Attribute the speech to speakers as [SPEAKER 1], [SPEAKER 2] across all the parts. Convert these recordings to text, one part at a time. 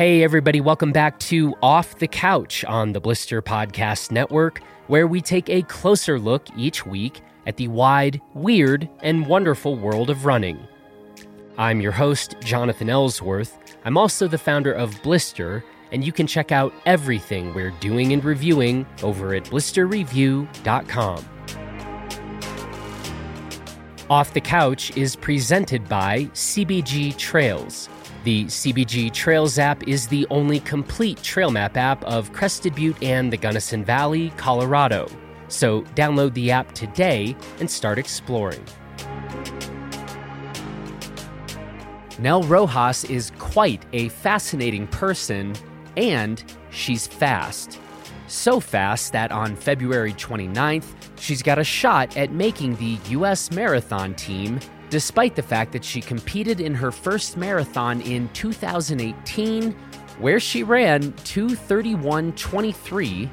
[SPEAKER 1] Hey, everybody, welcome back to Off the Couch on the Blister Podcast Network, where we take a closer look each week at the wide, weird, and wonderful world of running. I'm your host, Jonathan Ellsworth. I'm also the founder of Blister, and you can check out everything we're doing and reviewing over at blisterreview.com. Off the Couch is presented by CBG Trails. The CBG Trails app is the only complete trail map app of Crested Butte and the Gunnison Valley, Colorado. So download the app today and start exploring. Nell Rojas is quite a fascinating person, and she's fast. So fast that on February 29th, she's got a shot at making the U.S. marathon team, despite the fact that she competed in her first marathon in 2018, where she ran 231.23,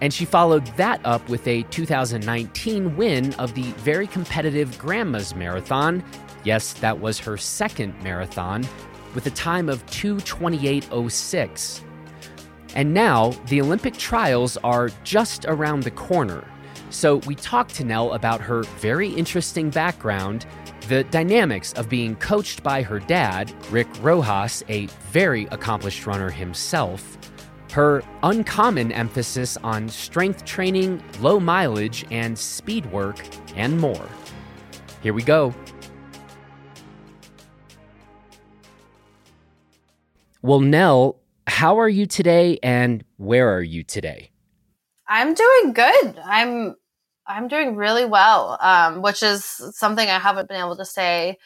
[SPEAKER 1] and she followed that up with a 2019 win of the very competitive Grandma's Marathon. Yes, that was her second marathon, with a time of 228.06. And now the Olympic trials are just around the corner. So we talked to Nell about her very interesting background, the dynamics of being coached by her dad, Rick Rojas, a very accomplished runner himself, her uncommon emphasis on strength training, low mileage, and speed work, and more. Here we go. Well, Nell, how are you today and where are you today?
[SPEAKER 2] I'm doing good. I'm I'm doing really well, um, which is something I haven't been able to say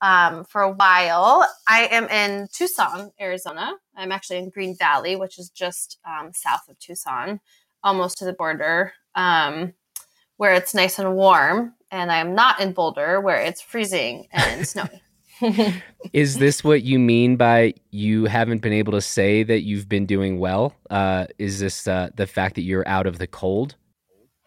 [SPEAKER 2] um, for a while. I am in Tucson, Arizona. I'm actually in Green Valley, which is just um, south of Tucson, almost to the border, um, where it's nice and warm. And I'm not in Boulder, where it's freezing and snowy.
[SPEAKER 1] is this what you mean by you haven't been able to say that you've been doing well? Uh, is this uh, the fact that you're out of the cold?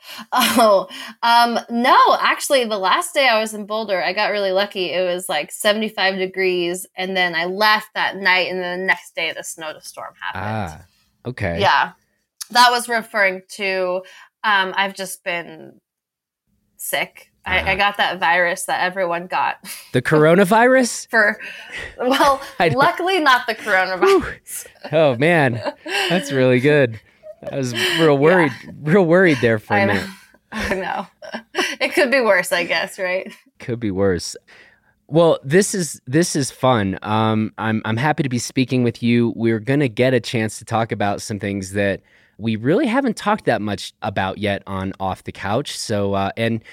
[SPEAKER 2] Oh, um, no, actually, the last day I was in Boulder, I got really lucky. It was like 75 degrees, and then I left that night, and then the next day the snowstorm happened.
[SPEAKER 1] Ah, okay.
[SPEAKER 2] Yeah. That was referring to um, I've just been sick I, I, uh-huh. got that virus that everyone got.
[SPEAKER 1] The coronavirus?
[SPEAKER 2] For well, luckily not the coronavirus.
[SPEAKER 1] oh man, that's really good. I was real worried, yeah. real worried there for a minute.
[SPEAKER 2] I know. It could be worse, I guess, right?
[SPEAKER 1] Could be worse. Well, this is this is fun. Um, I'm I'm happy to be speaking with you. We're gonna get a chance to talk about some things that we really haven't talked that much about yet on off the couch. So, uh, and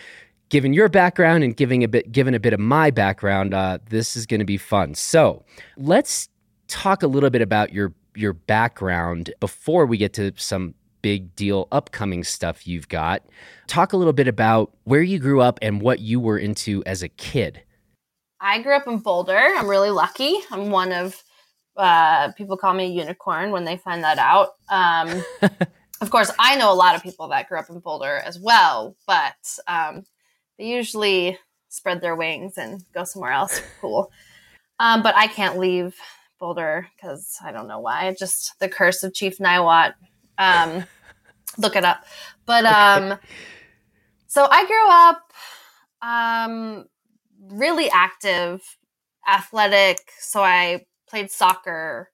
[SPEAKER 1] given your background and giving a bit given a bit of my background, uh, this is going to be fun. So let's talk a little bit about your your background before we get to some big deal upcoming stuff you've got. Talk a little bit about where you grew up and what you were into as a kid.
[SPEAKER 2] I grew up in Boulder. I'm really lucky. I'm one of uh, people call me a unicorn when they find that out. Um, of course, I know a lot of people that grew up in Boulder as well, but um, they usually spread their wings and go somewhere else cool. Um, but I can't leave Boulder because I don't know why. Just the curse of Chief Niwot. Um, look it up. But um, so I grew up um, really active, athletic. So I played soccer,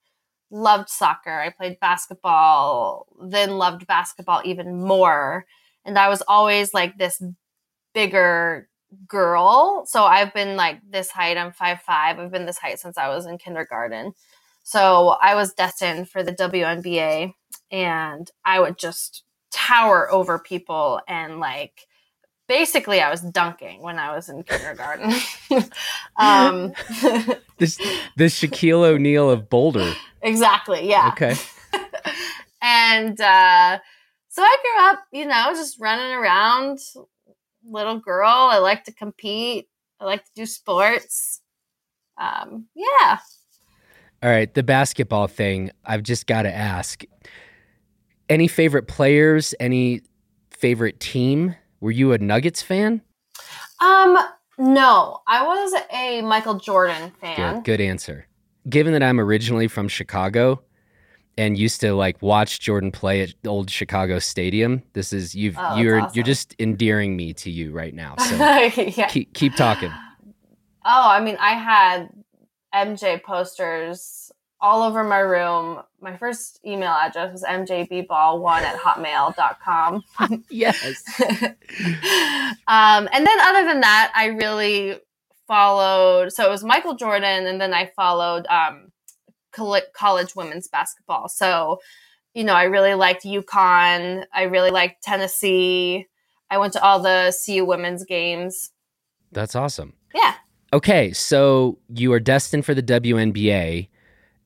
[SPEAKER 2] loved soccer. I played basketball, then loved basketball even more. And I was always like this bigger girl. So I've been like this height. I'm five five. I've been this height since I was in kindergarten. So I was destined for the WNBA and I would just tower over people and like basically I was dunking when I was in kindergarten. um,
[SPEAKER 1] this the Shaquille O'Neal of Boulder.
[SPEAKER 2] Exactly. Yeah.
[SPEAKER 1] Okay.
[SPEAKER 2] and uh, so I grew up, you know, just running around, little girl. I like to compete. I like to do sports. Um, yeah.
[SPEAKER 1] All right, the basketball thing. I've just got to ask. Any favorite players? Any favorite team? Were you a Nuggets fan?
[SPEAKER 2] Um, no. I was a Michael Jordan fan.
[SPEAKER 1] Good, good answer. Given that I'm originally from Chicago, and used to like watch Jordan play at old Chicago Stadium. This is you've
[SPEAKER 2] Oh,
[SPEAKER 1] you're
[SPEAKER 2] that's
[SPEAKER 1] you're just endearing me to you right now. So
[SPEAKER 2] yeah.
[SPEAKER 1] keep keep talking.
[SPEAKER 2] Oh, I mean, I had MJ posters all over my room. My first email address was mjbball1 at hotmail.com.
[SPEAKER 1] Yes.
[SPEAKER 2] um, and then other than that, I really followed. So it was Michael Jordan, and then I followed um, college women's basketball. So, you know, I really liked UConn. I really liked Tennessee. I went to all the CU women's games.
[SPEAKER 1] That's awesome.
[SPEAKER 2] Yeah.
[SPEAKER 1] Okay, so you are destined for the WNBA,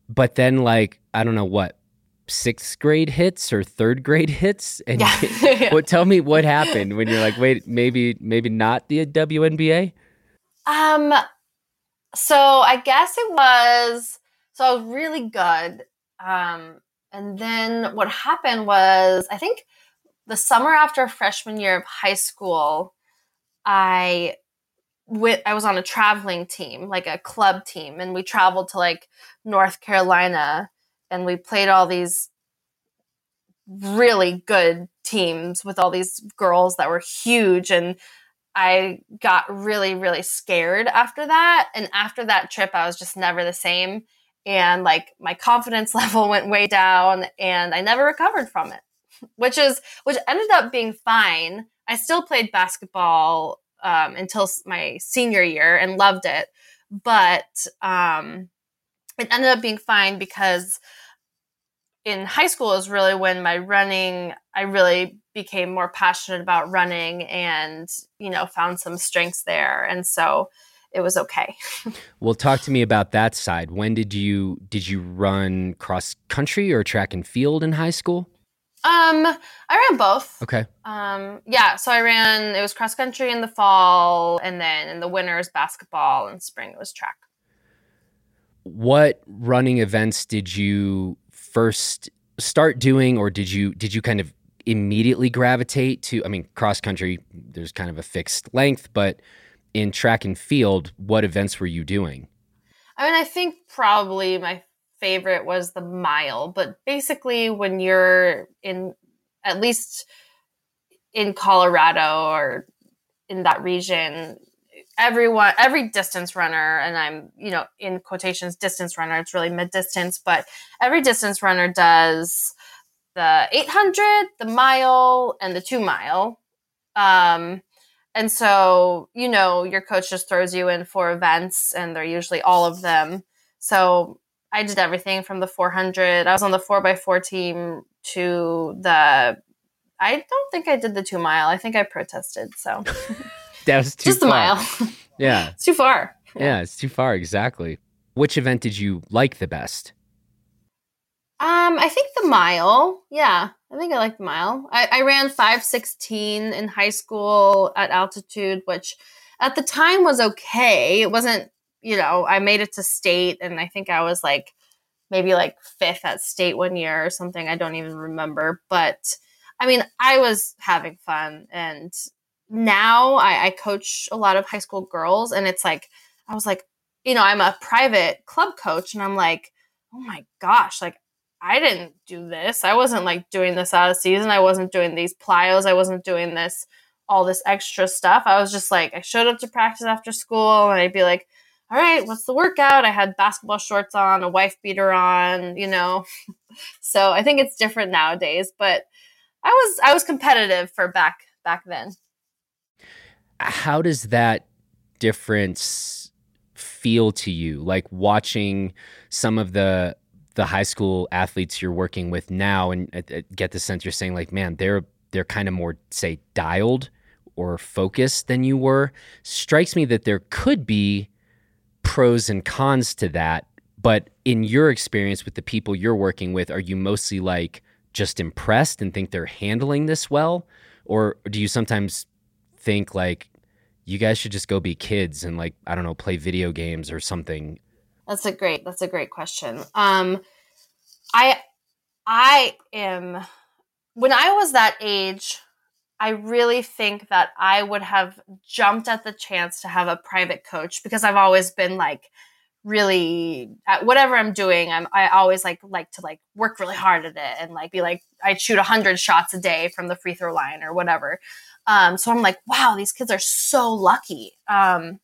[SPEAKER 1] but then like I don't know what sixth grade hits or third grade hits, and
[SPEAKER 2] Yeah.
[SPEAKER 1] what? Tell me what happened when you're like, wait, maybe maybe not the WNBA.
[SPEAKER 2] Um, so I guess it was. So I was really good. Um, and then what happened was, I think the summer after freshman year of high school, I went. I was on a traveling team, like a club team, and we traveled to like North Carolina, and we played all these really good teams with all these girls that were huge and I got really, really scared after that. And after that trip, I was just never the same. And like my confidence level went way down and I never recovered from it, which is, which ended up being fine. I still played basketball um, until my senior year and loved it. But um, it ended up being fine because in high school is really when my running i really became more passionate about running and you know found some strengths there and so it was okay
[SPEAKER 1] Well, talk to me about that side. When did you did you run cross country or track and field in high school?
[SPEAKER 2] um i ran both
[SPEAKER 1] Okay.
[SPEAKER 2] um yeah so i ran it was cross country in the fall and then in the winter winters basketball and spring it was track
[SPEAKER 1] What running events did you first start doing or did you did you kind of immediately gravitate to I mean cross country there's kind of a fixed length but in track and field what events were you doing?
[SPEAKER 2] I mean, I think probably my favorite was the mile, but basically, when you're in, at least in Colorado or in that region, everyone, every distance runner, and I'm, you know, in quotations, distance runner, it's really mid distance, but every distance runner does the 800, the mile, and the two mile. Um, and so, you know, your coach just throws you in for events, and they're usually all of them. So I did everything from the 400. I was on the 4x4 team to the. I don't think I did the two mile. I think I protested. So
[SPEAKER 1] That was too
[SPEAKER 2] just
[SPEAKER 1] far.
[SPEAKER 2] mile.
[SPEAKER 1] Yeah.
[SPEAKER 2] it's too far.
[SPEAKER 1] Yeah, it's too far exactly. Which event did you like the best?
[SPEAKER 2] Um, I think the mile. Yeah, I think I like the mile. I, I ran five sixteen in high school at altitude, which at the time was okay. It wasn't, you know, I made it to state, and I think I was like maybe like fifth at state one year or something. I don't even remember, but I mean, I was having fun, and now I, I coach a lot of high school girls, and it's like I was like, you know, I'm a private club coach, and I'm like, oh my gosh, like I didn't do this. I wasn't like doing this out of season. I wasn't doing these plyos. I wasn't doing this all this extra stuff. I was just like I showed up to practice after school and I'd be like, "All right, what's the workout?" I had basketball shorts on, a wife beater on, you know. so, I think it's different nowadays, but I was I was competitive for back back then.
[SPEAKER 1] How does that difference feel to you? Like watching some of the the high school athletes you're working with now, and uh, uh, get the sense you're saying like, man, they're they're kind of more say dialed or focused than you were. Strikes me that there could be pros and cons to that. But in your experience with the people you're working with, are you mostly like just impressed and think they're handling this well? Or do you sometimes think like you guys should just go be kids and like, I don't know, play video games or something?
[SPEAKER 2] That's a great that's a great question. Um I I am when I was that age, I really think that I would have jumped at the chance to have a private coach because I've always been like really at whatever I'm doing, I'm I always like like to like work really hard at it and like be like I'd shoot hundred shots a day from the free throw line or whatever. Um, so I'm like, wow, these kids are so lucky. Um,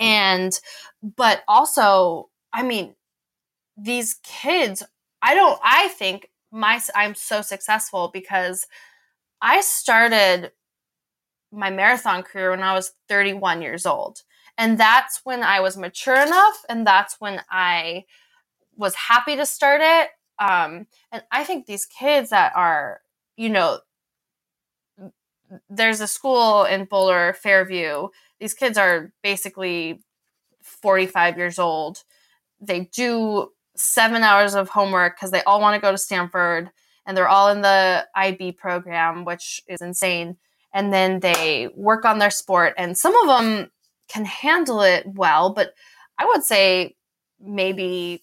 [SPEAKER 2] and but also, I mean, these kids, I don't. I think my I'm so successful because I started my marathon career when I was 31 years old. And that's when I was mature enough and that's when I was happy to start it. Um, and I think these kids that are, you know, there's a school in Boulder, Fairview. These kids are basically 45 years old. They do seven hours of homework because they all want to go to Stanford and they're all in the IB program, which is insane. And then they work on their sport, and some of them can handle it well, but I would say maybe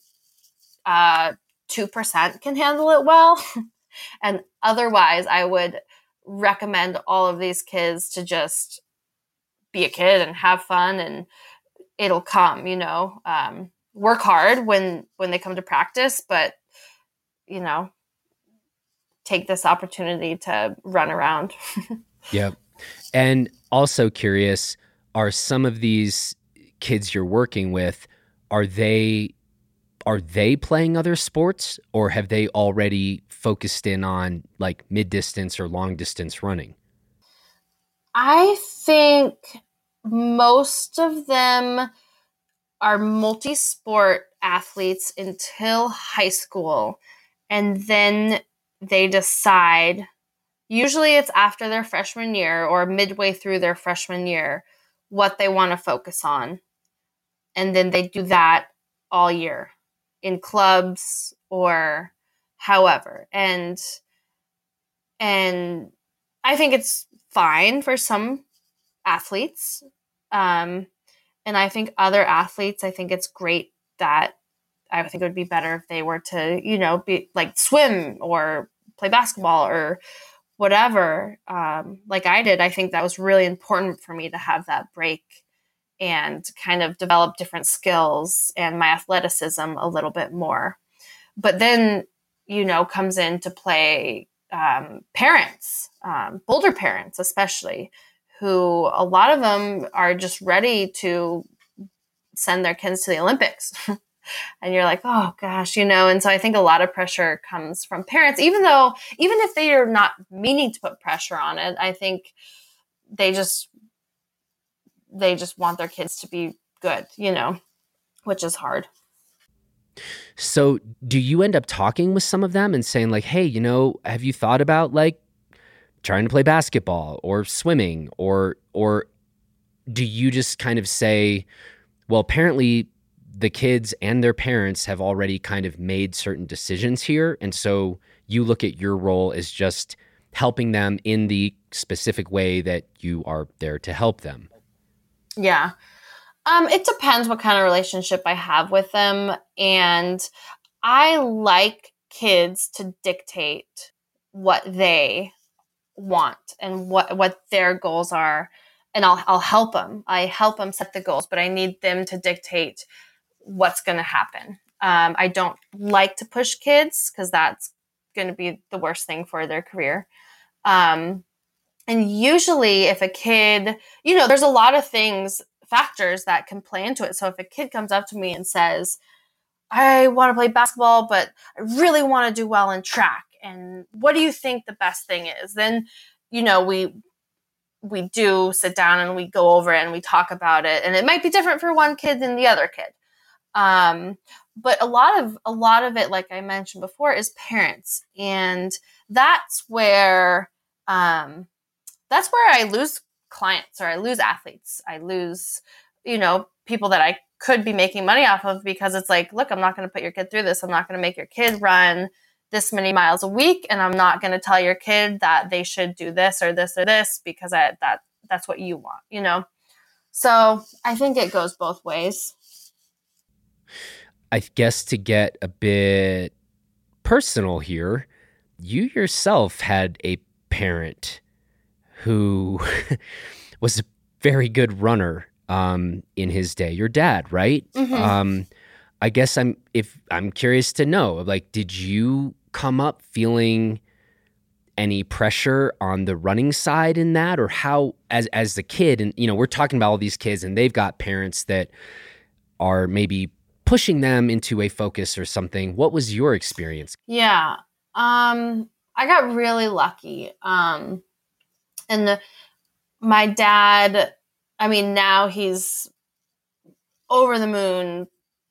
[SPEAKER 2] uh, 2% can handle it well. and otherwise, I would recommend all of these kids to just be a kid and have fun and it'll come you know um, work hard when when they come to practice but you know take this opportunity to run around
[SPEAKER 1] yep and also curious are some of these kids you're working with are they are they playing other sports or have they already focused in on like mid distance or long distance running?
[SPEAKER 2] I think most of them are multi sport athletes until high school. And then they decide, usually it's after their freshman year or midway through their freshman year, what they want to focus on. And then they do that all year in clubs or however and and i think it's fine for some athletes um and i think other athletes i think it's great that i think it would be better if they were to you know be like swim or play basketball or whatever um, like i did i think that was really important for me to have that break and kind of develop different skills and my athleticism a little bit more. But then, you know, comes into play um, parents, um, Boulder parents, especially, who a lot of them are just ready to send their kids to the Olympics. and you're like, oh gosh, you know. And so I think a lot of pressure comes from parents, even though, even if they are not meaning to put pressure on it, I think they just they just want their kids to be good, you know, which is hard.
[SPEAKER 1] So, do you end up talking with some of them and saying, like, hey, you know, have you thought about like trying to play basketball or swimming or, or do you just kind of say, well, apparently the kids and their parents have already kind of made certain decisions here. And so you look at your role as just helping them in the specific way that you are there to help them.
[SPEAKER 2] Yeah. Um, it depends what kind of relationship I have with them. And I like kids to dictate what they want and what, what their goals are. And I'll, I'll help them. I help them set the goals, but I need them to dictate what's going to happen. Um, I don't like to push kids because that's going to be the worst thing for their career. Um, and usually, if a kid, you know, there's a lot of things, factors that can play into it. So if a kid comes up to me and says, I want to play basketball, but I really want to do well in track. And what do you think the best thing is? Then, you know, we we do sit down and we go over it and we talk about it. And it might be different for one kid than the other kid. Um, but a lot of a lot of it, like I mentioned before, is parents, and that's where um, that's where I lose clients or I lose athletes. I lose, you know, people that I could be making money off of because it's like, look, I'm not going to put your kid through this. I'm not going to make your kid run this many miles a week and I'm not going to tell your kid that they should do this or this or this because I, that that's what you want, you know. So, I think it goes both ways.
[SPEAKER 1] I guess to get a bit personal here, you yourself had a parent who was a very good runner. um, in his day, your dad, right?
[SPEAKER 2] Mhm.
[SPEAKER 1] Um, I guess I'm if I'm curious to know, like, did you come up feeling any pressure on the running side in that, or how as as the kid, and you know, we're talking about all these kids, and they've got parents that are maybe pushing them into a focus or something. What was your experience?
[SPEAKER 2] Yeah. Um I got really lucky. Um and my dad, I mean now he's over the moon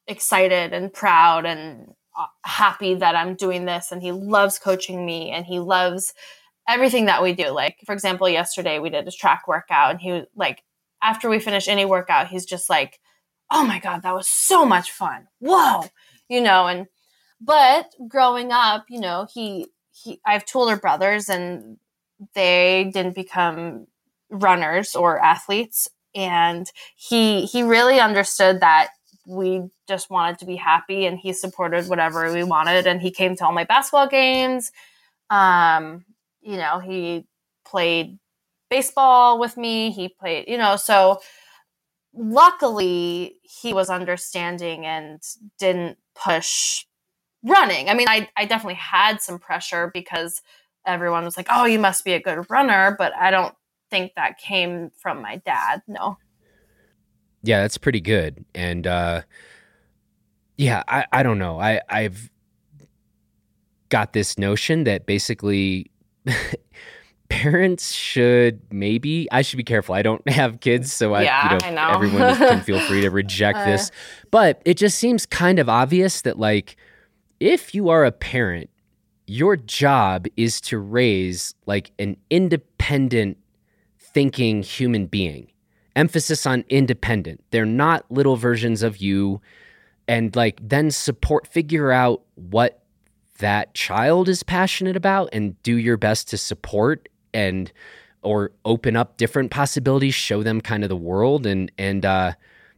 [SPEAKER 2] excited and proud and uh, happy that I'm doing this and he loves coaching me and he loves everything that we do. Like for example, yesterday we did a track workout and he was like after we finish any workout, he's just like, "Oh my god, that was so much fun." Whoa. You know, and but growing up, you know, he he I have two older brothers and they didn't become runners or athletes. And he he really understood that we just wanted to be happy and he supported whatever we wanted. And he came to all my basketball games. Um you know he played baseball with me. He played you know so luckily he was understanding and didn't push running. I mean i, I definitely had some pressure because everyone was like oh you must be a good runner but i don't think that came from my dad no
[SPEAKER 1] Yeah, that's pretty good. And uh yeah, I, I don't know. I, I've got this notion that basically parents should maybe I should be careful. I don't have kids, so I
[SPEAKER 2] Yeah,
[SPEAKER 1] you know,
[SPEAKER 2] I know.
[SPEAKER 1] everyone can feel free to reject
[SPEAKER 2] Uh.
[SPEAKER 1] this. But it just seems kind of obvious that like if you are a parent, your job is to raise like an independent thinking human being. Emphasis on independent. They're not little versions of you. And like then support, figure out what that child is passionate about and do your best to support and or open up different possibilities, show them kind of the world and and uh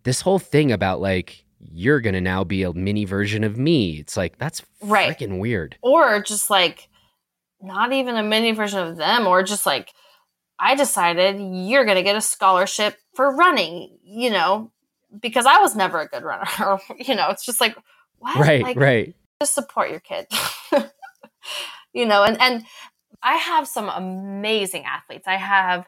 [SPEAKER 1] this whole thing about like you're gonna now be a mini version of me. It's like that's
[SPEAKER 2] Right.
[SPEAKER 1] freaking weird.
[SPEAKER 2] or just like not even a mini version of them or just like i decided you're going to get a scholarship for running you know because i was never a good runner or you know it's just like what
[SPEAKER 1] Right,
[SPEAKER 2] like
[SPEAKER 1] right.
[SPEAKER 2] just support your kid you know and and i have some amazing athletes i have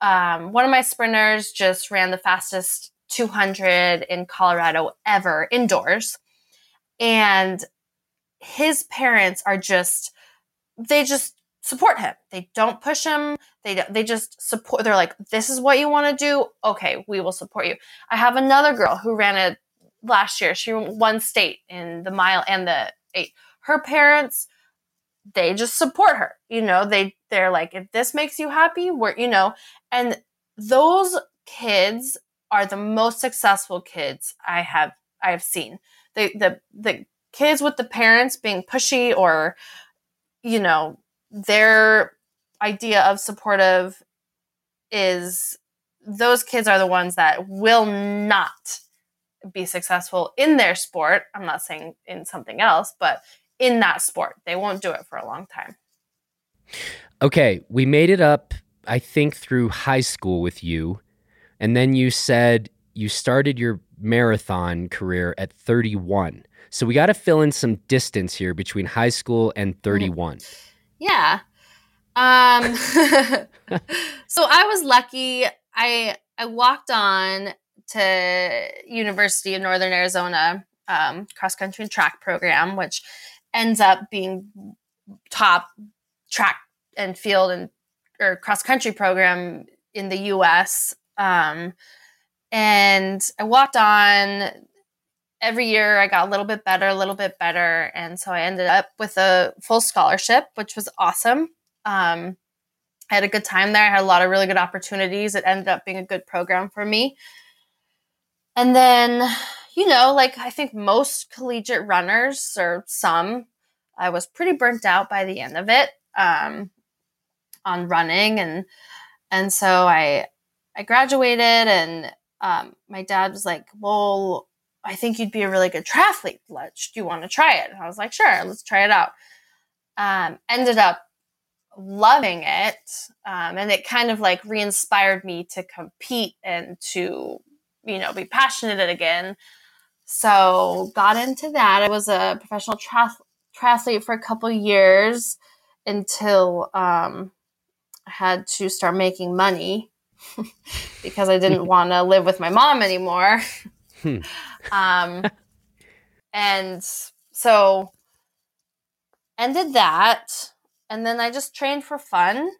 [SPEAKER 2] um, one of my sprinters just ran the fastest 200 in colorado ever indoors. And his parents are just they just support him. They don't push him. They they just support they're like this is what you want to do? Okay we will support you. I have another girl who ran it last year. She won state in the mile and the eight. Her parents they just support her. You know they they're like if this makes you happy we're you know? And those kids are the most successful kids i have i have seen. The the the kids with the parents being pushy or you know their idea of supportive is those kids are the ones that will not be successful in their sport. I'm not saying in something else but in that sport they won't do it for a long time.
[SPEAKER 1] Okay, we made it up, I think, through high school with you. And then you said you started your marathon career at 31. So we got to fill in some distance here between high school and 31.
[SPEAKER 2] Yeah. Um so I was lucky. I I walked on to University of Northern Arizona um, cross country and track program, which ends up being top track and field and or cross country program in the U.S. Um, and I walked on every year. I got a little bit better, a little bit better, and so I ended up with a full scholarship, which was awesome. Um, I had a good time there. I had a lot of really good opportunities. It ended up being a good program for me. And then, you know, like I think most collegiate runners, or some, I was pretty burnt out by the end of it um, on running, and and so I I graduated, and um, my dad was like, "Well, I think you'd be a really good triathlete. Let's, do you want to try it?" And I was like, "Sure, let's try it out." Um, ended up loving it, um, and it kind of like re-inspired me to compete and to you know, be passionate again. So got into that. I was a professional triath- triathlete for a couple years until um, I had to start making money because I didn't want to live with my mom anymore. Hmm. um, and so ended that. And then I just trained for fun.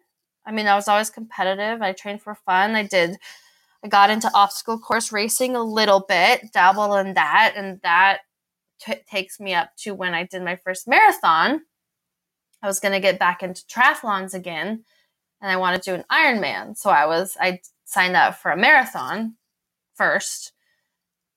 [SPEAKER 2] I mean, I was always competitive. I trained for fun. I did, I got into obstacle course racing a little bit, dabble in that. And that t- takes me up to when I did my first marathon. I was going to get back into triathlons again and I wanted to do an Ironman. So I was, I signed up for a marathon first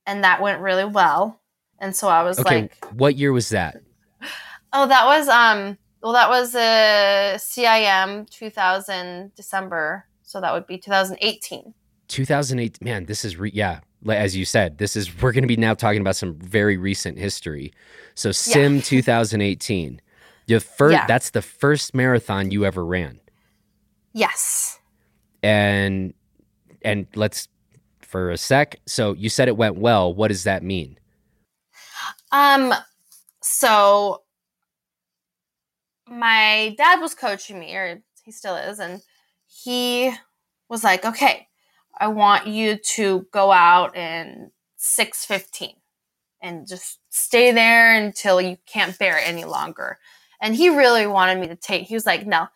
[SPEAKER 2] and that went really well. And so I was okay, like,
[SPEAKER 1] what year was that?
[SPEAKER 2] Oh, that was, um, well, that was a CIM 2000 December. So that would be 2018.
[SPEAKER 1] 2008 man this is re- yeah as you said this is we're going to be now talking about some very recent history so CIM yeah. 2018 the first yeah. that's the first marathon you ever ran
[SPEAKER 2] yes
[SPEAKER 1] and and let's for a sec so you said it went well what does that mean
[SPEAKER 2] um so my dad was coaching me or he still is and he was like okay I want you to go out in 615 and just stay there until you can't bear it any longer. And he really wanted me to take, he was like, no.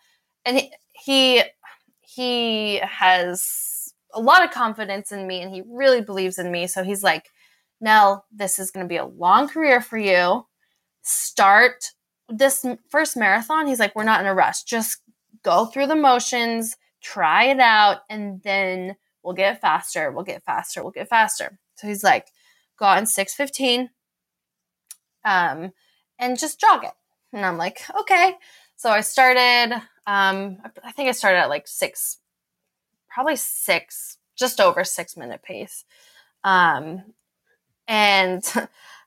[SPEAKER 2] And he, he, he has a lot of confidence in me and he really believes in me. So he's like, Nell, this is going to be a long career for you. Start this first marathon. He's like, we're not in a rush. Just go through the motions, try it out, and then We'll get faster. We'll get faster. We'll get faster. So he's like, go out in 615 um, and just jog it. And I'm like, okay. So I started, um, I think I started at like six, probably six, just over six minute pace. Um, and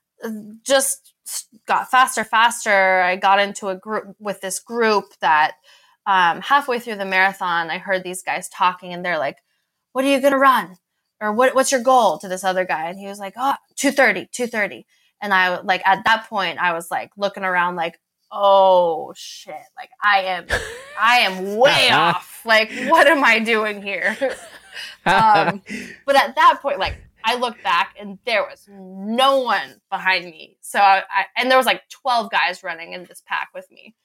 [SPEAKER 2] just got faster, faster. I got into a group with this group that um, halfway through the marathon, I heard these guys talking and they're like, what are you going to run? Or what, what's your goal to this other guy? And he was like, oh, 230, 230. And I like, at that point, I was like looking around like, oh shit. Like I am, I am way off. Like, what am I doing here? um, but at that point, like I looked back and there was no one behind me. So I, I, and there was like 12 guys running in this pack with me.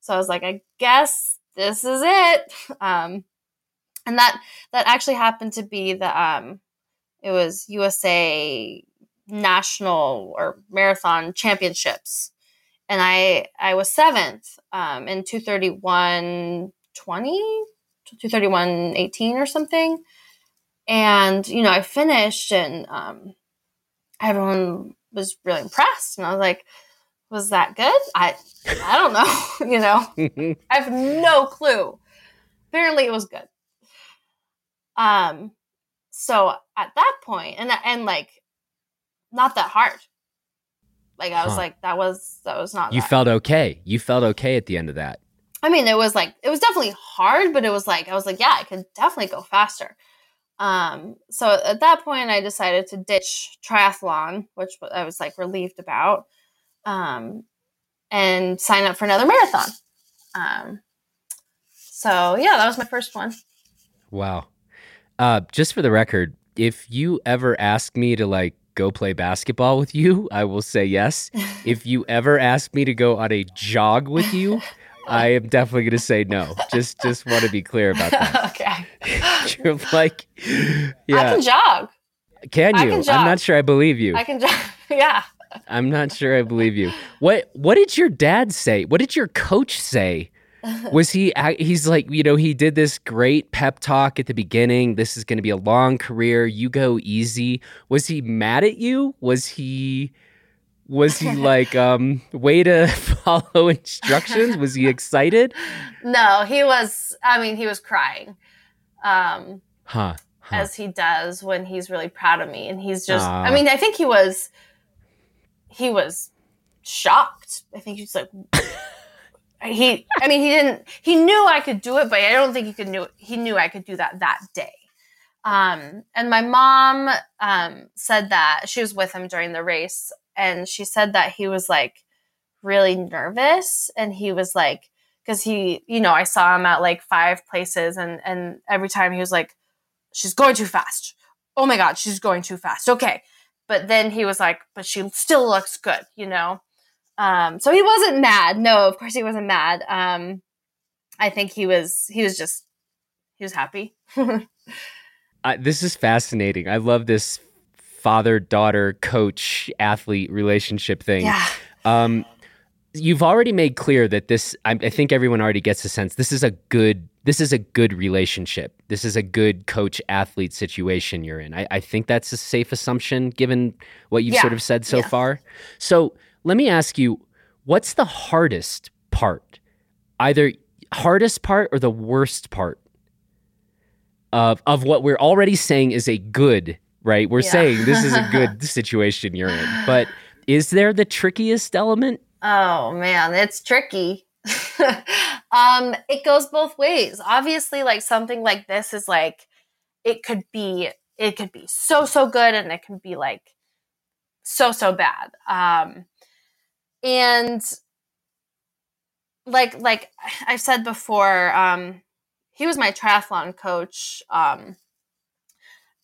[SPEAKER 2] So I was like, I guess this is it. Um, and that that actually happened to be the um it was USA national or marathon championships and I I was seventh um, in 231 20 231 18 or something. And you know I finished and um, everyone was really impressed. And I was like was that good? I I don't know you know? I have no clue. Apparently it was good. Um, so at that point, and and like, not that hard. Like I was huh. like, that was that was not.
[SPEAKER 1] You
[SPEAKER 2] that.
[SPEAKER 1] felt okay. You felt okay at the end of that.
[SPEAKER 2] I mean, it was like it was definitely hard, but it was like I was like, yeah, I could definitely go faster. Um, so at that point, I decided to ditch triathlon, which I was like relieved about, um, and sign up for another marathon. Um, so yeah, that was my first one.
[SPEAKER 1] Wow. Uh, just for the record, if you ever ask me to like go play basketball with you, I will say yes. if you ever ask me to go on a jog with you, I am definitely going to say no. Just just want to be clear about that.
[SPEAKER 2] okay.
[SPEAKER 1] You're like, yeah. I
[SPEAKER 2] can jog.
[SPEAKER 1] Can you? Can jog. I'm not sure I believe you.
[SPEAKER 2] I can jog. yeah.
[SPEAKER 1] I'm not sure I believe you. What What did your dad say? What did your coach say was he he's like you know he did this great pep talk at the beginning. This is going to be a long career. You go easy. Was he mad at you? Was he was he like um way to follow instructions? Was he excited?
[SPEAKER 2] No he was i mean he was crying um
[SPEAKER 1] huh, huh.
[SPEAKER 2] as he does when he's really proud of me. And he's just uh, i mean i think he was he was shocked. I think he's like he i mean he didn't he knew i could do it but i don't think he could knew he knew i could do that that day Um, and my mom um, said that she was with him during the race, and she said that he was like really nervous, and he was like, because he, you know, I saw him at like five places, and and every time he was like, "She's going too fast. Oh my god, she's going too fast." Okay, but then he was like, "But she still looks good," you know. Um, so he wasn't mad. No, of course he wasn't mad. Um, I think he was he was just he was happy.
[SPEAKER 1] uh, this is fascinating. I love this father daughter coach athlete relationship thing.
[SPEAKER 2] Yeah.
[SPEAKER 1] Um, you've already made clear that this. I, I think everyone already gets a sense. This is a good. This is a good relationship. This is a good coach athlete situation you're in. I, I think that's a safe assumption given what you've
[SPEAKER 2] Yeah.
[SPEAKER 1] sort of said so
[SPEAKER 2] Yeah.
[SPEAKER 1] far. So let me ask you, what's the hardest part? Either hardest part or the worst part of of what we're already saying is a good, right? We're
[SPEAKER 2] Yeah.
[SPEAKER 1] saying this is a good situation you're in. But is there the trickiest element?
[SPEAKER 2] Oh man, it's tricky. um, it goes both ways. Obviously, like something like this is like it could be it could be so so good and it can be like so so bad. Um and like like I've said before, um he was my triathlon coach. Um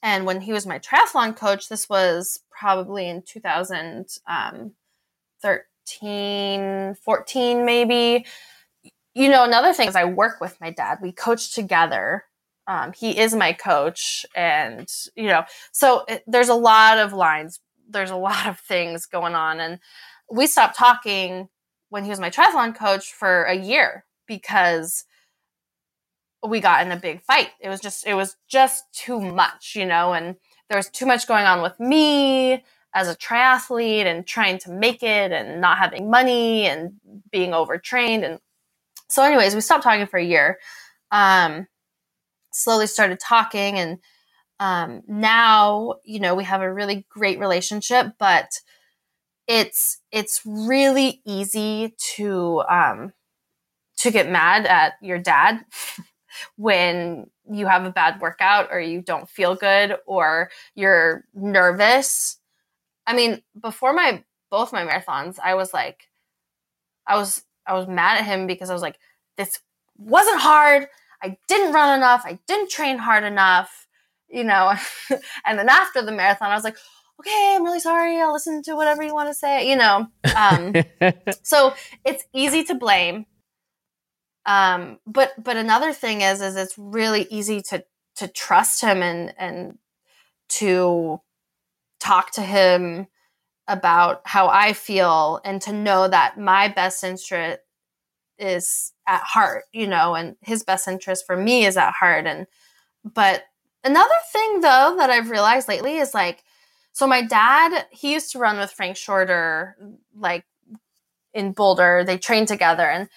[SPEAKER 2] and when he was my triathlon coach, this was probably in 2013 14 maybe. You know, another thing is I work with my dad. We coach together. Um, he is my coach. And, you know, so it, there's a lot of lines, there's a lot of things going on. And we stopped talking when he was my triathlon coach for a year because we got in a big fight. It was just, it was just too much, you know, and there was too much going on with me as a triathlete and trying to make it and not having money and being overtrained and so anyways we stopped talking for a year um slowly started talking and um now you know we have a really great relationship but it's it's really easy to um to get mad at your dad when you have a bad workout or you don't feel good or you're nervous I mean, before my both my marathons, I was like, I was I was mad at him because I was like, this wasn't hard. I didn't run enough. I didn't train hard enough, you know. and then after the marathon, I was like, okay, I'm really sorry. I'll listen to whatever you want to say, you know. Um, so it's easy to blame. Um, but but another thing is is it's really easy to to trust him and and to talk to him about how I feel and to know that my best interest is at heart, you know, and his best interest for me is at heart. And, but another thing though that I've realized lately is like, so my dad, he used to run with Frank Shorter, like in Boulder. They trained together. And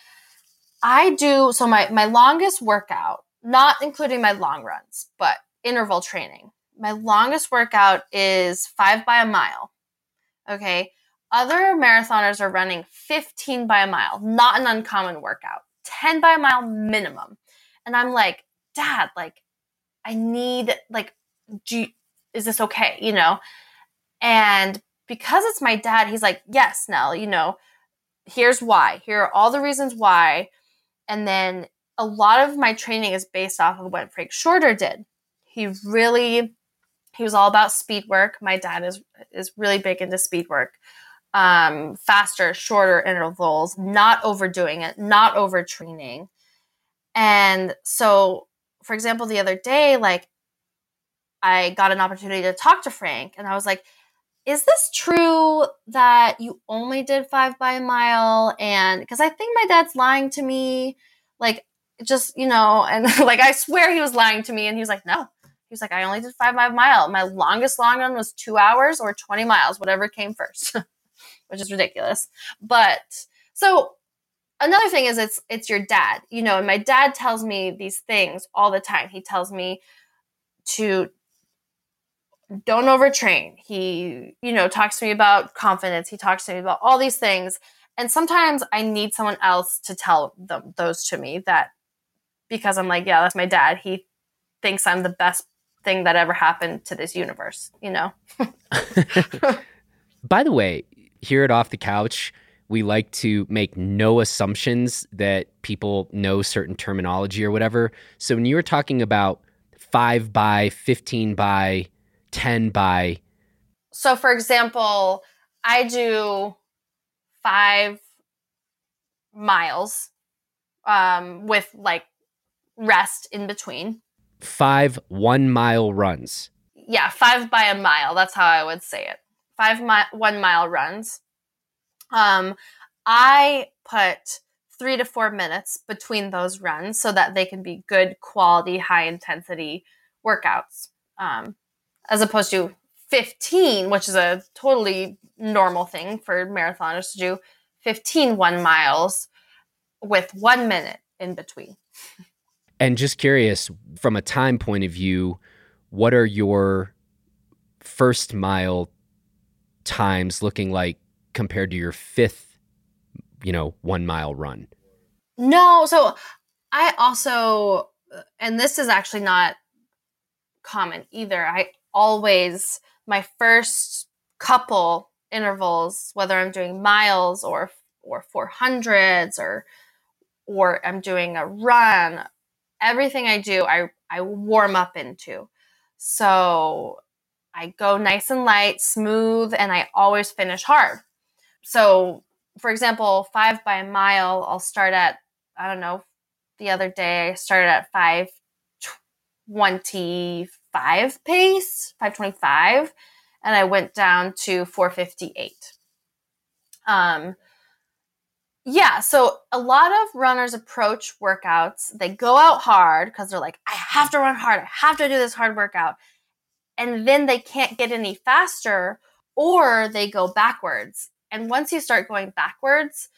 [SPEAKER 2] I do, so my, my longest workout, not including my long runs, but interval training my longest workout is five by a mile. Okay. Other marathoners are running 15 by a mile, not an uncommon workout, 10 by a mile minimum. And I'm like, Dad, like, I need, like, do you, is this okay? You know? And because it's my dad, he's like, Yes, Nell, you know, here's why. Here are all the reasons why. And then a lot of my training is based off of what Frank Shorter did. He really he was all about speed work. My dad is is really big into speed work. Um, faster, shorter intervals, not overdoing it, not overtraining. And so, for example, the other day, like I got an opportunity to talk to Frank, and I was like, "Is this true that you only did five by a mile?" And because I think my dad's lying to me, like just you know, and like I swear he was lying to me, and he was like, "No." He was like, I only did five by a mile. My longest long run was two hours or 20 miles, whatever came first, which is ridiculous. But so another thing is it's it's your dad, you know, and my dad tells me these things all the time. He tells me to don't overtrain. He, you know, talks to me about confidence. He talks to me about all these things. And sometimes I need someone else to tell them those to me that because I'm like, yeah, that's my dad. He thinks I'm the best thing that ever happened to this universe, you know?
[SPEAKER 1] By the way, here at Off the Couch, we like to make no assumptions that people know certain terminology or whatever. So when you were talking about five by, 15 by, 10 by.
[SPEAKER 2] So, for example, I do five miles um, with like rest in between.
[SPEAKER 1] Five one mile runs.
[SPEAKER 2] Yeah, five by a mile. That's how I would say it. Five mi- one mile runs. Um, I put three to four minutes between those runs so that they can be good quality, high intensity workouts, um, as opposed to 15, which is a totally normal thing for marathoners to do 15 one miles with one minute in between.
[SPEAKER 1] And just curious, from a time point of view, what are your first mile times looking like compared to your fifth, you know, one mile run?
[SPEAKER 2] No, so I also, and this is actually not common either. I always, my first couple intervals, whether I'm doing miles or or 400s or or I'm doing a run, everything I do, I I warm up into. So I go nice and light, smooth, and I always finish hard. So, for example, five by a mile, I'll start at, I don't know, the other day I started at 525 pace, 525, and I went down to 458. Um, yeah, so a lot of runners approach workouts, they go out hard because they're like, I have to run hard, I have to do this hard workout. And then they can't get any faster, or they go backwards. And once you start going backwards,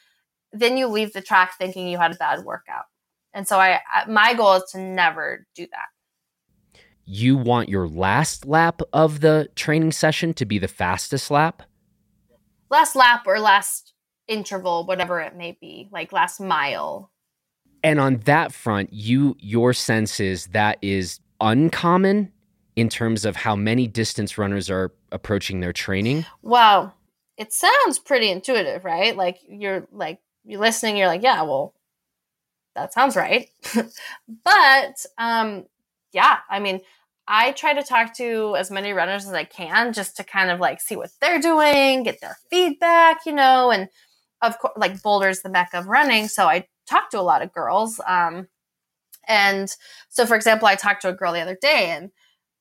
[SPEAKER 2] then you leave the track thinking you had a bad workout. And so I my goal is to never do that.
[SPEAKER 1] You want your last lap of the training session to be the fastest lap?
[SPEAKER 2] Last lap or last interval, whatever it may be, like last mile.
[SPEAKER 1] And on that front, you your sense is that is uncommon in terms of how many distance runners are approaching their training?
[SPEAKER 2] Well, it sounds pretty intuitive, right? Like you're like you're listening, you're like, yeah, well, that sounds right. but um yeah, I mean, I try to talk to as many runners as I can just to kind of like see what they're doing, get their feedback, you know, and of course, like Boulder's the mecca of running, so I talk to a lot of girls. Um, and so, for example, I talked to a girl the other day, and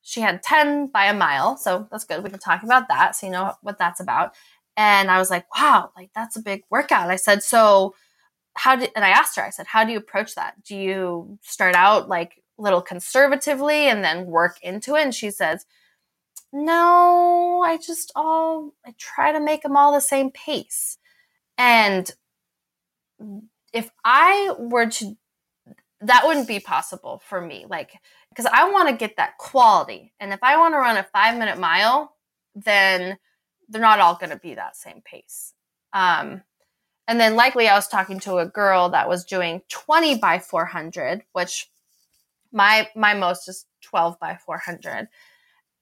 [SPEAKER 2] she had 10 by a mile. So that's good. We can talk about that. So you know what that's about. And I was like, wow, like that's a big workout. I said, so how did, and I asked her, I said, how do you approach that? Do you start out like little conservatively and then work into it? And she says, no, I just all, I try to make them all the same pace. And if I were to, that wouldn't be possible for me. Like, because I want to get that quality. And if I want to run a five minute mile, then they're not all going to be that same pace. Um, and then likely I was talking to a girl that was doing 20 by 400, which my my most is 12 by 400.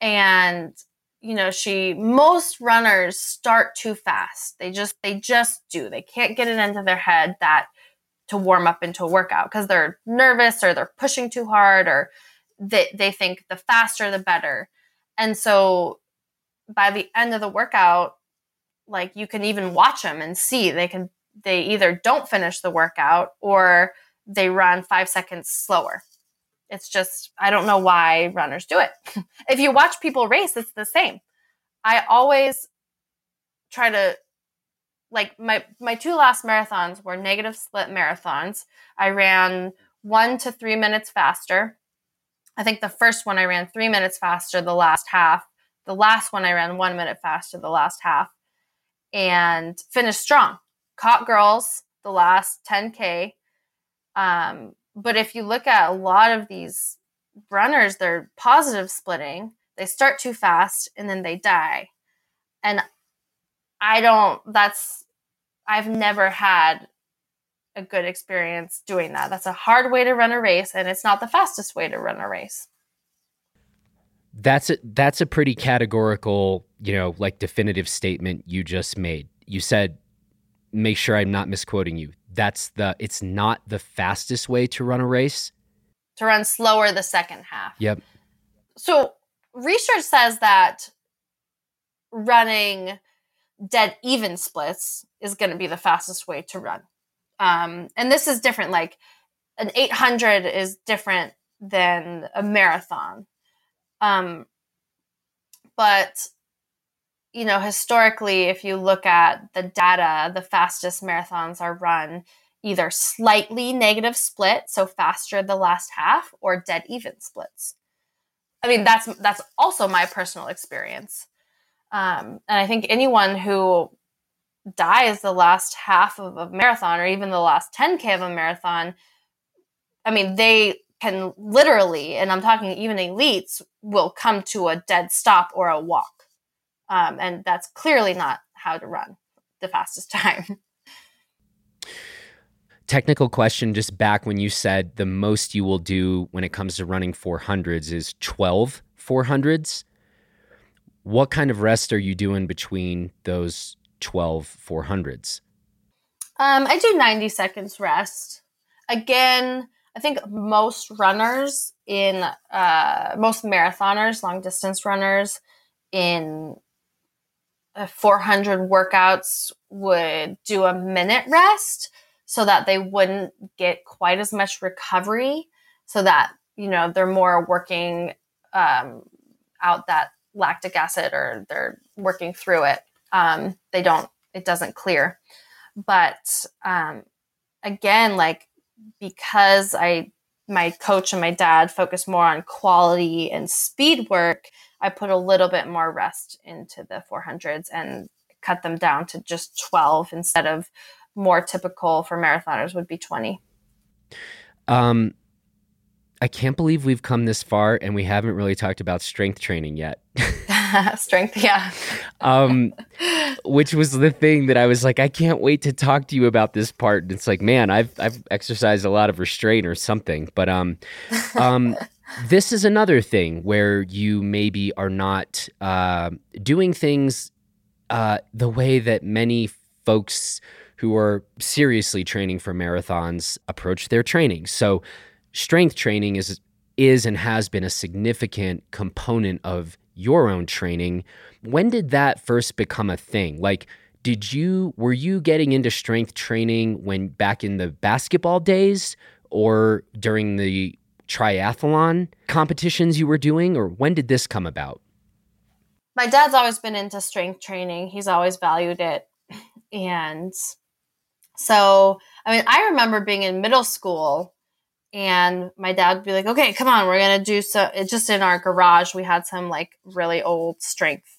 [SPEAKER 2] And you know, she most runners start too fast. They just they just do. They can't get it into their head that to warm up into a workout because they're nervous or they're pushing too hard or they, they think the faster the better. And so by the end of the workout, like you can even watch them and see they can they either don't finish the workout or they run five seconds slower. It's just, I don't know why runners do it. if you watch people race, it's the same. I always try to like my my two last marathons were negative split marathons. I ran 1 to 3 minutes faster. I think the first one I ran 3 minutes faster the last half. The last one I ran 1 minute faster the last half and finished strong. Caught girls the last 10k. Um, but if you look at a lot of these runners, they're positive splitting. They start too fast and then they die. And I don't, that's, I've never had a good experience doing that. That's a hard way to run a race and it's not the fastest way to run a race.
[SPEAKER 1] That's a that's a pretty categorical, you know, like definitive statement you just made. You said make sure I'm not misquoting you. That's the it's not the fastest way to run a race.
[SPEAKER 2] To run slower the second half.
[SPEAKER 1] Yep.
[SPEAKER 2] So research says that running dead even splits is going to be the fastest way to run. Um, and this is different. Like an 800 is different than a marathon. Um, but you know, historically, if you look at the data, the fastest marathons are run either slightly negative split, so faster the last half, or dead even splits. I mean, that's that's also my personal experience, um, and I think anyone who dies the last half of a marathon or even the last 10k of a marathon, I mean, they can literally, and I'm talking even elites, will come to a dead stop or a walk um, and that's clearly not how to run the fastest time.
[SPEAKER 1] Technical question just back when you said the most you will do when it comes to running 400s is 12 400s. What kind of rest are you doing between those 12 400s?
[SPEAKER 2] Um, I do 90 seconds rest. Again, I think most runners in, uh, most marathoners, long distance runners in 400 workouts would do a minute rest so that they wouldn't get quite as much recovery so that you know they're more working um, out that lactic acid or they're working through it. Um, they don't it doesn't clear. But um, again like because i my coach and my dad focus more on quality and speed work I put a little bit more rest into the 400s and cut them down to just 12 instead of more typical for marathoners would be 20.
[SPEAKER 1] Um, I can't believe we've come this far and we haven't really talked about strength training yet.
[SPEAKER 2] strength, yeah.
[SPEAKER 1] um, which was the thing that I was like, I can't wait to talk to you about this part. And it's like, man, I've I've exercised a lot of restraint or something. But um, um, this is another thing where you maybe are not uh, doing things uh, the way that many folks who are seriously training for marathons approach their training. So, strength training is is and has been a significant component of your own training. When did that first become a thing? Like, did you were you getting into strength training when back in the basketball days, or during the triathlon competitions you were doing, or when did this come about?
[SPEAKER 2] My dad's always been into strength training. He's always valued it. And so, I mean, I remember being in middle school and my dad would be like, okay, come on, we're going to do so. Just in our garage, we had some like really old strength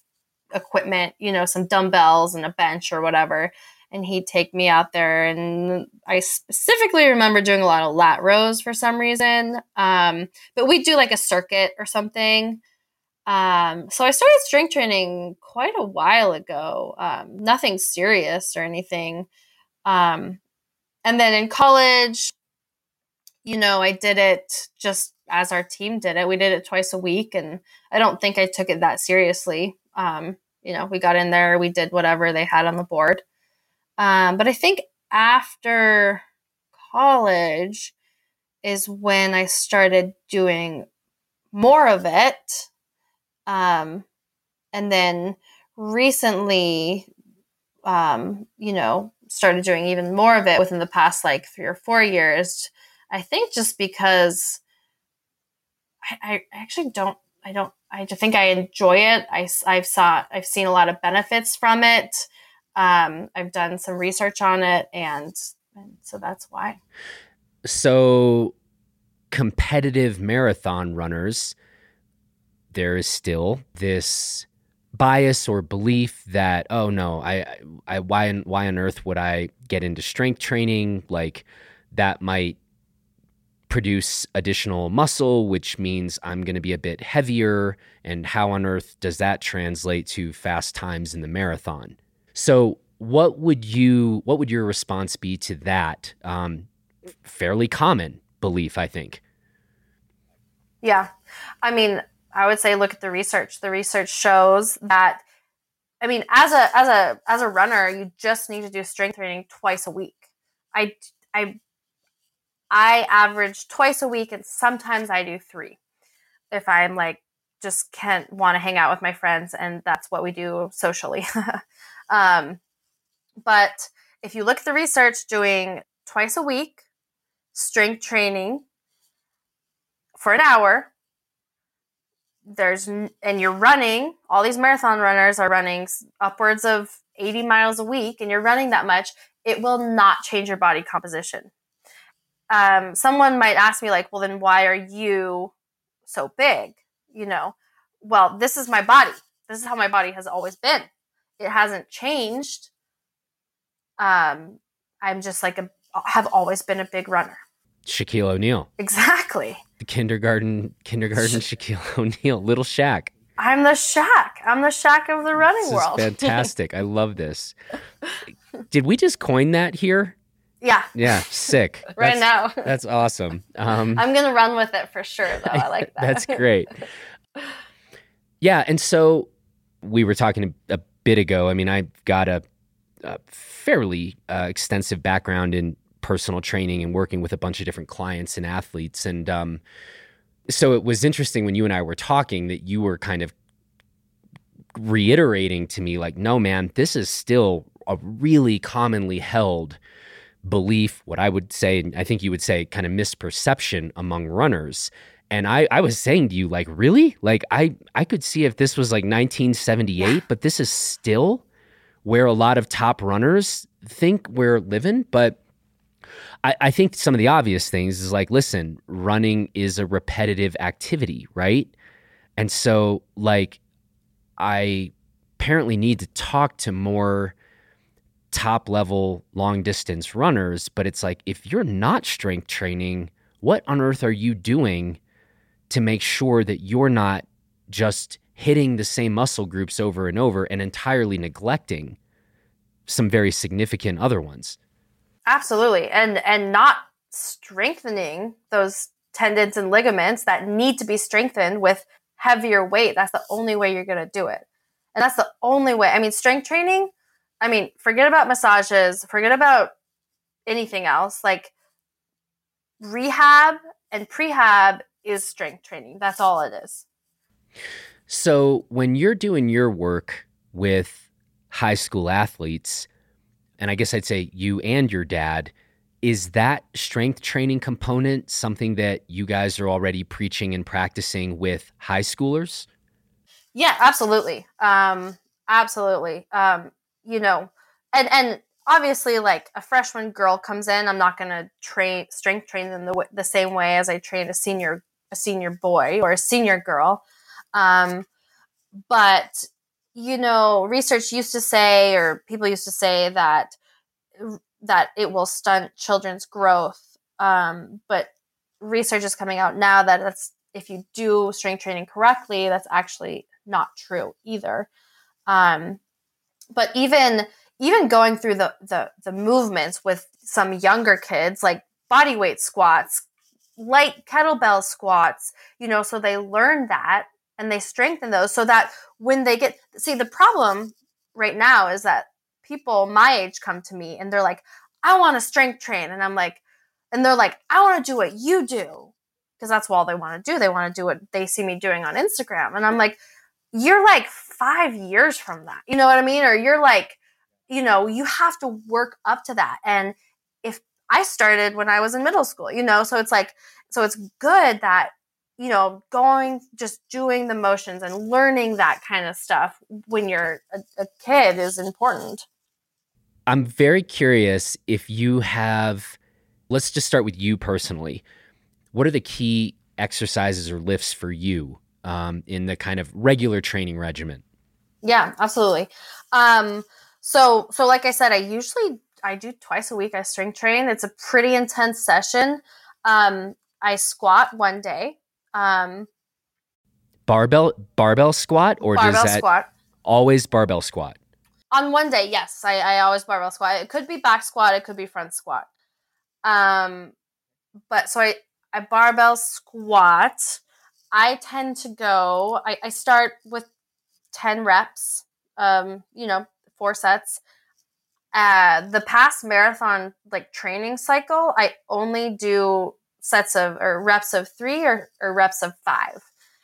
[SPEAKER 2] equipment, you know, some dumbbells and a bench or whatever and he'd take me out there and i specifically remember doing a lot of lat rows for some reason um, but we'd do like a circuit or something. Um, so i started strength training quite a while ago um, nothing serious or anything. Um, and then in college you know i did it just as our team did it. We did it twice a week and i don't think i took it that seriously. Um, you know we got in there we did whatever they had on the board um, but I think after college is when I started doing more of it. Um, and then recently, um, you know, started doing even more of it within the past like three or four years. I think just because I, I actually don't, I don't, I just think I enjoy it. I, I've saw, I've seen a lot of benefits from it. Um, I've done some research on it, and, and so that's why.
[SPEAKER 1] So, competitive marathon runners, there is still this bias or belief that oh no I, I why why on earth would I get into strength training? Like that might produce additional muscle which means I'm going to be a bit heavier. And how on earth does that translate to fast times in the marathon so, what would you what would your response be to that um, fairly common belief? I think.
[SPEAKER 2] Yeah, I mean, I would say look at the research. The research shows that I mean, as a as a as a runner, you just need to do strength training twice a week. I I I average twice a week and sometimes I do 3. If I'm like just can't want to hang out with my friends and that's what we do socially. um, but if you look at the research doing twice a week strength training for an hour there's and you're running all these marathon runners are running upwards of 80 miles a week and you're running that much it will not change your body composition. Um, someone might ask me like well then why are you so big? You know well this is my body. This is how my body has always been it hasn't changed um, i'm just like a have always been a big runner
[SPEAKER 1] Shaquille O'Neal.
[SPEAKER 2] Exactly.
[SPEAKER 1] The kindergarten kindergarten Shaquille O'Neal, little Shaq.
[SPEAKER 2] I'm the Shaq. I'm the Shaq of the running
[SPEAKER 1] this
[SPEAKER 2] world.
[SPEAKER 1] fantastic. I love this. Did we just coin that here?
[SPEAKER 2] Yeah.
[SPEAKER 1] Yeah, sick.
[SPEAKER 2] right
[SPEAKER 1] that's,
[SPEAKER 2] now.
[SPEAKER 1] That's awesome. Um,
[SPEAKER 2] I'm going to run with it for sure, though. I like that.
[SPEAKER 1] that's great. Yeah. And so we were talking bit ago. I mean, I've got a, a fairly uh, extensive background in personal training and working with a bunch of different clients and athletes. And um, so it was interesting when you and I were talking that you were kind of reiterating to me, like, no, man, this is still a really commonly held belief, what I would say, I think you would say, kind of misperception among runners. And I, I was saying to you, like, really? Like, I, I could see if this was like 1978, but this is still where a lot of top runners think we're living. But I, I think some of the obvious things is like, listen, running is a repetitive activity, right? And so, like, I apparently need to talk to more top level long distance runners, but it's like, if you're not strength training, what on earth are you doing to make sure that you're not just hitting the same muscle groups over and over and entirely neglecting some very significant other ones?
[SPEAKER 2] Absolutely. And and not strengthening those tendons and ligaments that need to be strengthened with heavier weight. That's the only way you're going to do it. And that's the only way. I mean, strength training, I mean, forget about massages, forget about anything else. Like rehab and prehab is strength training. That's all it is.
[SPEAKER 1] So, when you're doing your work with high school athletes, and I guess I'd say you and your dad, is that strength training component something that you guys are already preaching and practicing with high schoolers?
[SPEAKER 2] Yeah, absolutely. Um, absolutely. Um, you know, and and obviously, like a freshman girl comes in, I'm not going to train strength train them the the same way as I train a senior a senior boy or a senior girl. Um, but you know, research used to say, or people used to say that that it will stunt children's growth. Um, but research is coming out now that that's if you do strength training correctly, that's actually not true either. Um, but even even going through the, the the movements with some younger kids, like body weight squats, light kettlebell squats, you know, so they learn that and they strengthen those so that when they get see the problem right now is that people my age come to me and they're like i want to strength train and i'm like and they're like i want to do what you do because that's all they want to do. They want to do what they see me doing on instagram and i'm like you're like five years from that you know what i mean? Or you're like you know you have to work up to that and if i started when i was in middle school you know so it's like so it's good that you know, going, just doing the motions and learning that kind of stuff when you're a, a, kid is important.
[SPEAKER 1] I'm very curious if you have, let's just start with you personally. What are the key exercises or lifts for you um, in the kind of regular training regimen?
[SPEAKER 2] Yeah, absolutely. Um, so, so like I said, I usually I do twice a week. I strength train. It's a pretty intense session. Um, I squat one day um,
[SPEAKER 1] barbell barbell squat or
[SPEAKER 2] barbell
[SPEAKER 1] does that
[SPEAKER 2] squat.
[SPEAKER 1] always barbell squat?
[SPEAKER 2] On one day, yes, I, I always barbell squat. It could be back squat, it could be front squat. Um, but so I I barbell squat. I tend to go, I, I start with 10 reps, um, you know, four sets. Uh, the past marathon like training cycle, I only do sets of or reps of three or, or reps of five,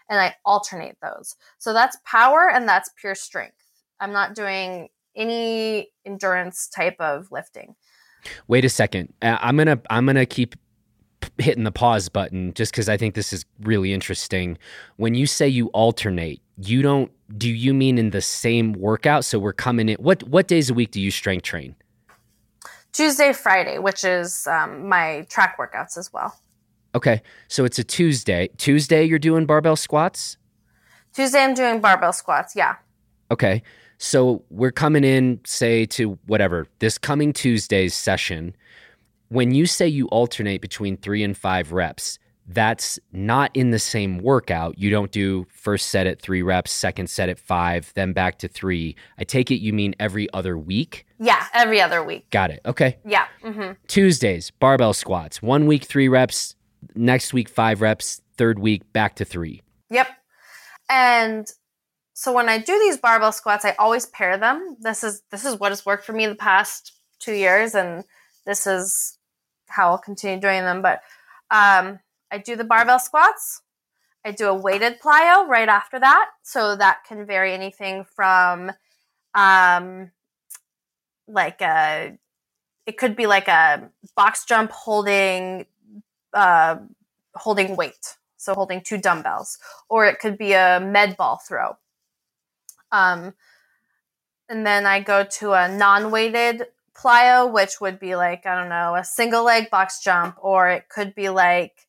[SPEAKER 2] and I alternate those. So that's power and that's pure strength. I'm not doing any endurance type of lifting.
[SPEAKER 1] Wait a second. I'm gonna I'm gonna keep hitting the pause button just because I think this is really interesting. When you say you alternate, you don't. Do you mean in the same workout? So we're coming in. What what days a week do you strength train?
[SPEAKER 2] Tuesday, Friday, which is um, my track workouts as well.
[SPEAKER 1] Okay, so it's a Tuesday. Tuesday, you're doing barbell squats.
[SPEAKER 2] Tuesday, I'm doing barbell squats. Yeah.
[SPEAKER 1] Okay, so we're coming in, say to whatever this coming Tuesday's session when you say you alternate between three and five reps, that's not in the same workout. You don't do first set at three reps, second set at five, then back to three. I take it you mean every other week?
[SPEAKER 2] Yeah, every other week.
[SPEAKER 1] Got it. Okay.
[SPEAKER 2] Yeah. Mm-hmm.
[SPEAKER 1] Tuesdays, barbell squats. One week, three reps. Next week, five reps. Third week, back to three.
[SPEAKER 2] Yep. And so when I do these barbell squats, I always pair them. This is this is what has worked for me the past two years, and this is how I'll continue doing them. But um, I do the barbell squats. I do a weighted plyo right after that. So that can vary anything from um, like a, it could be like a box jump holding, uh, holding weight. So holding two dumbbells, or it could be a med ball throw. Um, and then I go to a non-weighted plyo, which would be like, I don't know, a single leg box jump, or it could be like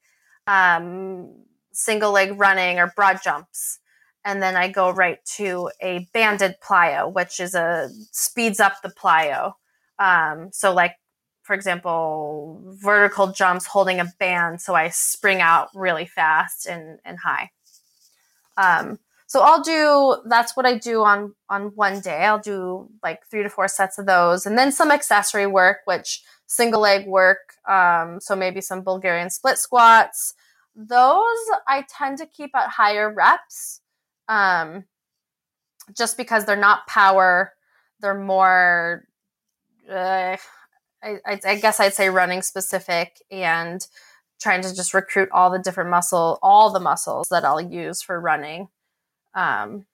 [SPEAKER 2] um, single leg running or broad jumps. And then I go right to a banded plyo, which is a speeds up the plyo. Um, so like, for example, vertical jumps holding a band. So I spring out really fast and, and high. Um, so I'll do that's what I do on on one day. I'll do like three to four sets of those, and then some accessory work, which single leg work. Um, so maybe some Bulgarian split squats. Those I tend to keep at higher reps, um, just because they're not power. They're more, uh, I, I guess I'd say running specific and trying to just recruit all the different muscle, all the muscles that I'll use for running. Um,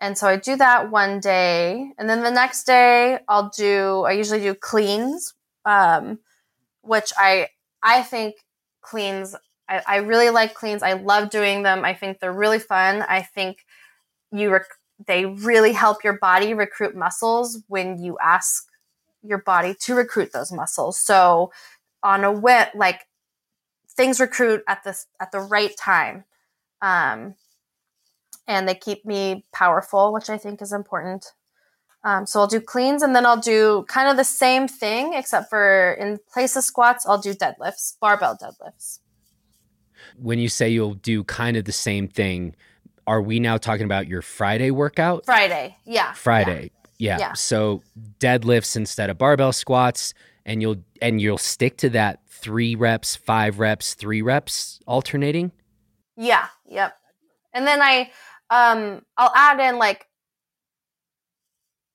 [SPEAKER 2] and so I do that one day, and then the next day I'll do. I usually do cleans, um, which I I think cleans. I, I, really like cleans. I love doing them. I think they're really fun. I think you rec- they really help your body recruit muscles when you ask your body to recruit those muscles. So on a wet like things recruit at this at the right time. Um, and they keep me powerful, which I think is important. Um, so I'll do cleans and then I'll do kind of the same thing, except for in place of squats, I'll do deadlifts, barbell deadlifts.
[SPEAKER 1] When you say you'll do kind of the same thing, are we now talking about your Friday workout?
[SPEAKER 2] Friday, yeah.
[SPEAKER 1] Friday, yeah. yeah. yeah. So deadlifts instead of barbell squats, and you'll and you'll stick to that three reps, five reps, three reps alternating.
[SPEAKER 2] Yeah. Yep. And then I um, I'll add in like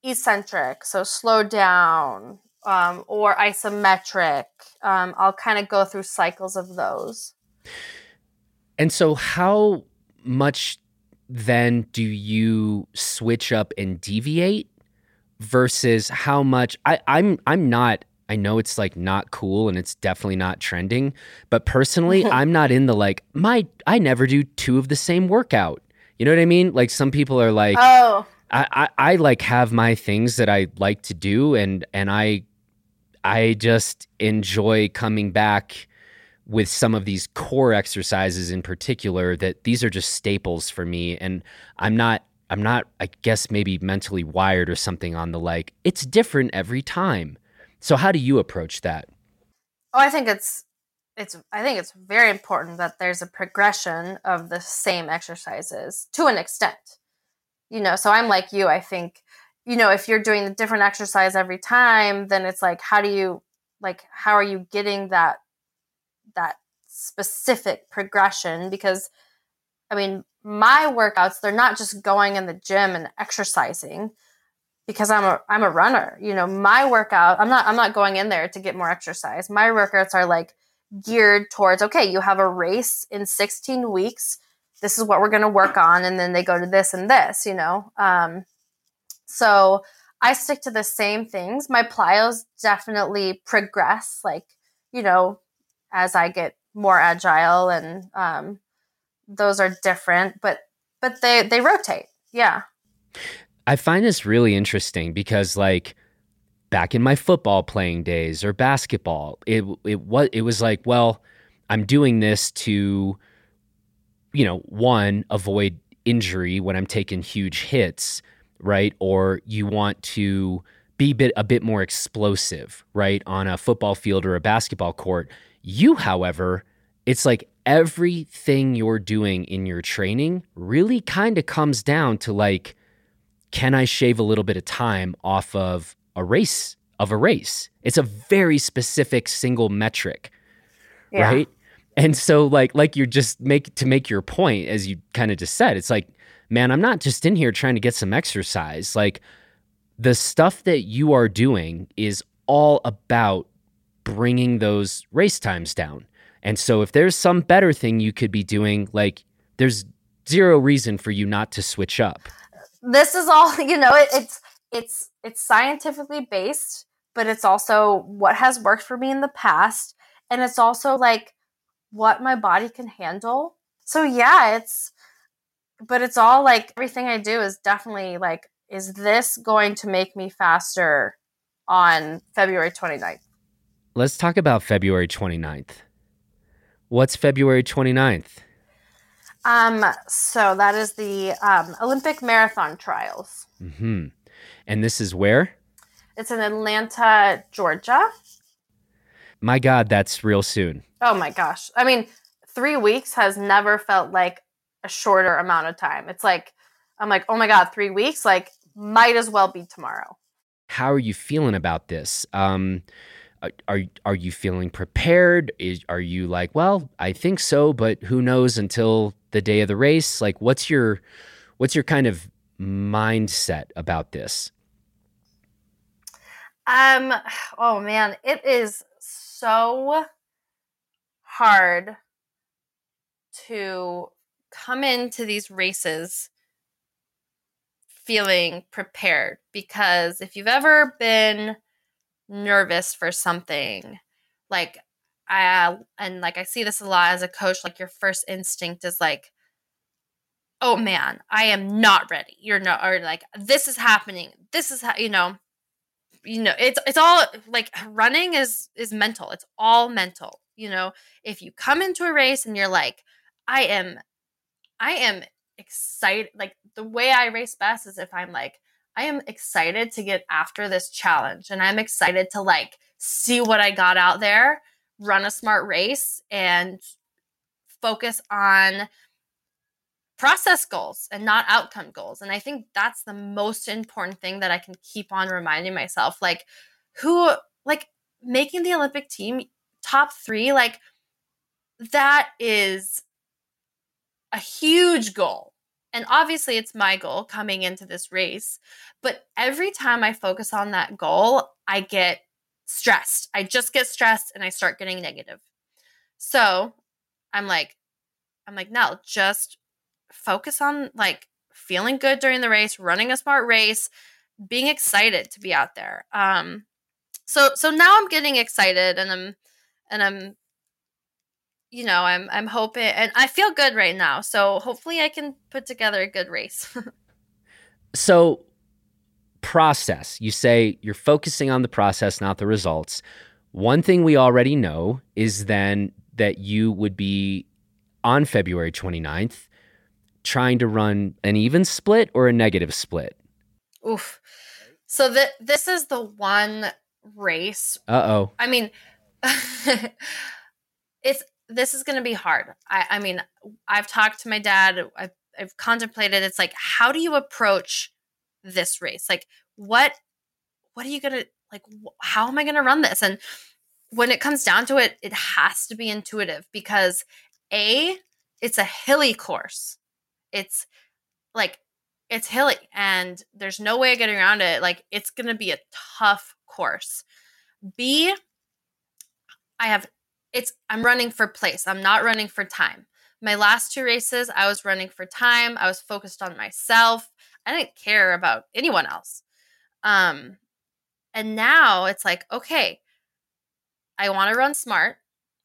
[SPEAKER 2] eccentric, so slow down, um, or isometric. Um, I'll kind of go through cycles of those.
[SPEAKER 1] And so, how much then do you switch up and deviate versus how much I, I'm I'm not I know it's like not cool and it's definitely not trending, but personally, I'm not in the like my I never do two of the same workout. You know what I mean? Like some people are like,
[SPEAKER 2] oh,
[SPEAKER 1] I, I, I like have my things that I like to do, and and I I just enjoy coming back with some of these core exercises in particular. That these are just staples for me, and I'm not I'm not I guess maybe mentally wired or something on the like. It's different every time. So how do you approach that?
[SPEAKER 2] Oh, I think it's it's I think it's very important that there's a progression of the same exercises to an extent. You know, so I'm like you, I think, you know, if you're doing a different exercise every time, then it's like how do you like how are you getting that that specific progression because I mean, my workouts, they're not just going in the gym and exercising because I'm a I'm a runner. You know, my workout, I'm not I'm not going in there to get more exercise. My workouts are like geared towards okay, you have a race in 16 weeks. This is what we're going to work on and then they go to this and this, you know. Um so I stick to the same things. My plyos definitely progress like, you know, as I get more agile and um those are different, but but they they rotate. Yeah.
[SPEAKER 1] I find this really interesting because like back in my football playing days or basketball, it it was it was like, well, I'm doing this to you know, one, avoid injury when I'm taking huge hits, right? Or you want to be bit a bit more explosive, right, on a football field or a basketball court. You, however, it's like everything you're doing in your training really kind of comes down to like can I shave a little bit of time off of a race of a race? It's a very specific single metric. Yeah. Right? And so like like you're just make to make your point as you kind of just said, it's like man, I'm not just in here trying to get some exercise. Like the stuff that you are doing is all about bringing those race times down. And so if there's some better thing you could be doing, like there's zero reason for you not to switch up.
[SPEAKER 2] This is all, you know, it, it's it's it's scientifically based, but it's also what has worked for me in the past and it's also like what my body can handle. So yeah, it's but it's all like everything I do is definitely like is this going to make me faster on February 29th?
[SPEAKER 1] Let's talk about February 29th. What's February 29th?
[SPEAKER 2] Um, so that is the um, Olympic marathon trials.
[SPEAKER 1] Mm-hmm. And this is where?
[SPEAKER 2] It's in Atlanta, Georgia.
[SPEAKER 1] My God, that's real soon.
[SPEAKER 2] Oh my gosh. I mean, three weeks has never felt like a shorter amount of time. It's like, I'm like, oh my God, three weeks? Like, might as well be tomorrow.
[SPEAKER 1] How are you feeling about this? Um, are are you feeling prepared? Is, are you like, well, I think so, but who knows until the day of the race? Like, what's your what's your kind of mindset about this?
[SPEAKER 2] Um, oh man, it is so hard to come into these races feeling prepared because if you've ever been nervous for something like I and like I see this a lot as a coach like your first instinct is like oh man I am not ready you're not or like this is happening this is how you know? You know it's it's all like running is is mental it's all mental you know? If you come into a race and you're like I am I am excited like the way I race best is if I'm like I am excited to get after this challenge and I'm excited to like see what I got out there, run a smart race and focus on process goals and not outcome goals. And I think that's the most important thing that I can keep on reminding myself like who like making the Olympic team top 3 like that is a huge goal and obviously, it's my goal coming into this race. But every time I focus on that goal, I get stressed. I just get stressed and I start getting negative. So I'm like, I'm like, no, just focus on like feeling good during the race, running a smart race, being excited to be out there. Um, so so now I'm getting excited and I'm and I'm you know, I'm I'm hoping and I feel good right now. So hopefully I can put together a good race.
[SPEAKER 1] so process. You say you're focusing on the process, not the results. One thing we already know is then that you would be on February 29th trying to run an even split or a negative split.
[SPEAKER 2] Oof. So th- this is the one race.
[SPEAKER 1] Uh-oh.
[SPEAKER 2] I mean it's this is going to be hard. I, I mean, I've talked to my dad. I've, I've contemplated. It's like, how do you approach this race? Like, what, what are you going to like? How am I going to run this? And when it comes down to it, it has to be intuitive because a, it's a hilly course. It's like it's hilly and there's no way of getting around it. Like it's going to be a tough course. B I have it's I'm running for place. I'm not running for time. My last two races, I was running for time. I was focused on myself. I didn't care about anyone else. Um and now it's like, okay, I want to run smart.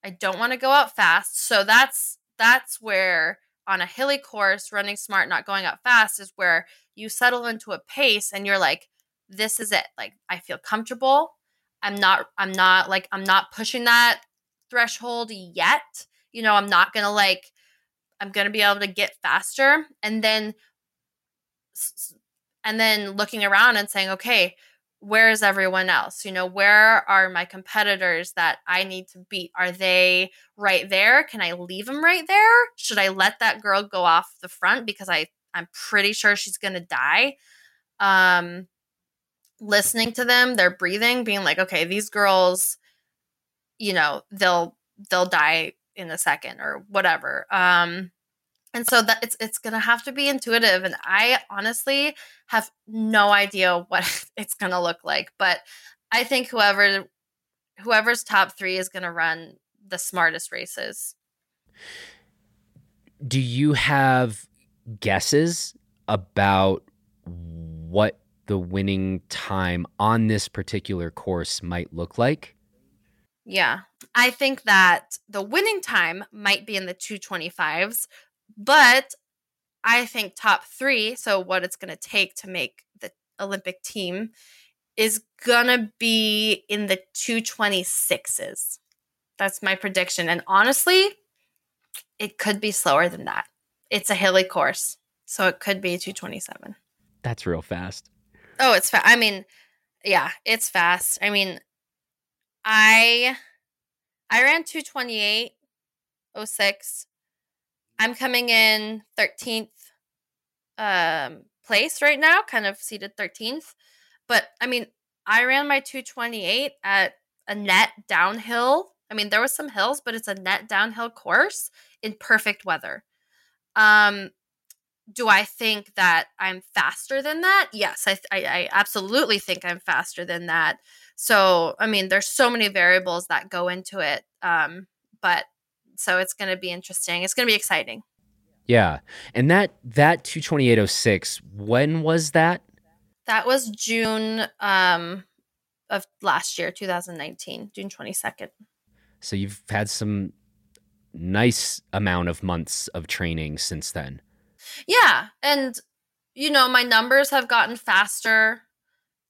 [SPEAKER 2] I don't want to go out fast. So that's that's where on a hilly course, running smart, not going out fast is where you settle into a pace and you're like, this is it. Like I feel comfortable. I'm not I'm not like I'm not pushing that threshold yet. You know, I'm not going to like I'm going to be able to get faster and then and then looking around and saying, "Okay, where is everyone else? You know, where are my competitors that I need to beat? Are they right there? Can I leave them right there? Should I let that girl go off the front because I I'm pretty sure she's going to die?" Um listening to them, their breathing, being like, "Okay, these girls, you know, they'll they'll die in a second or whatever." Um and so that it's it's gonna have to be intuitive and i honestly have no idea what it's gonna look like but i think whoever whoever's top three is gonna run the smartest races
[SPEAKER 1] do you have guesses about what the winning time on this particular course might look like
[SPEAKER 2] yeah i think that the winning time might be in the 225s but I think top three, so what it's going to take to make the Olympic team, is going to be in the 226s. That's my prediction. And honestly, it could be slower than that. It's a hilly course, so it could be 227.
[SPEAKER 1] That's real fast.
[SPEAKER 2] Oh, it's fast. I mean, yeah, it's fast. I mean, I I ran 228 06 I'm coming in 13th um, place right now, kind of seated 13th. But I mean, I ran my 228 at a net downhill. I mean, there was some hills, but it's a net downhill course in perfect weather. Um, do I think that I'm faster than that? Yes, I, I, I absolutely think I'm faster than that. So, I mean, there's so many variables that go into it. Um, but so it's going to be interesting. It's going to be exciting.
[SPEAKER 1] Yeah. And that that 22806, when was that?
[SPEAKER 2] That was June um of last year, 2019, June 22nd.
[SPEAKER 1] So you've had some nice amount of months of training since then.
[SPEAKER 2] Yeah, and you know, my numbers have gotten faster.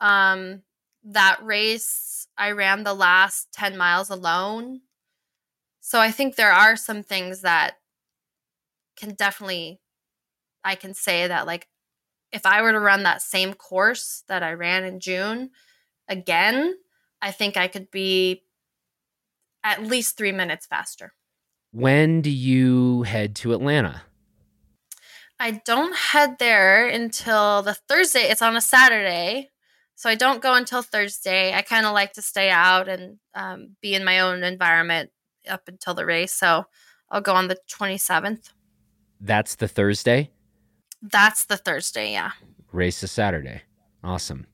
[SPEAKER 2] Um that race I ran the last 10 miles alone so I think there are some things that can definitely I can say that like if I were to run that same course that I ran in June again, I think I could be at least 3 minutes faster.
[SPEAKER 1] When do you head to Atlanta?
[SPEAKER 2] I don't head there until the Thursday. It's on a Saturday. So I don't go until Thursday. I kind of like to stay out and um, be in my own environment up until the race. So I'll go on the 27th.
[SPEAKER 1] That's the Thursday?
[SPEAKER 2] That's the Thursday, yeah.
[SPEAKER 1] Race is Saturday. Awesome.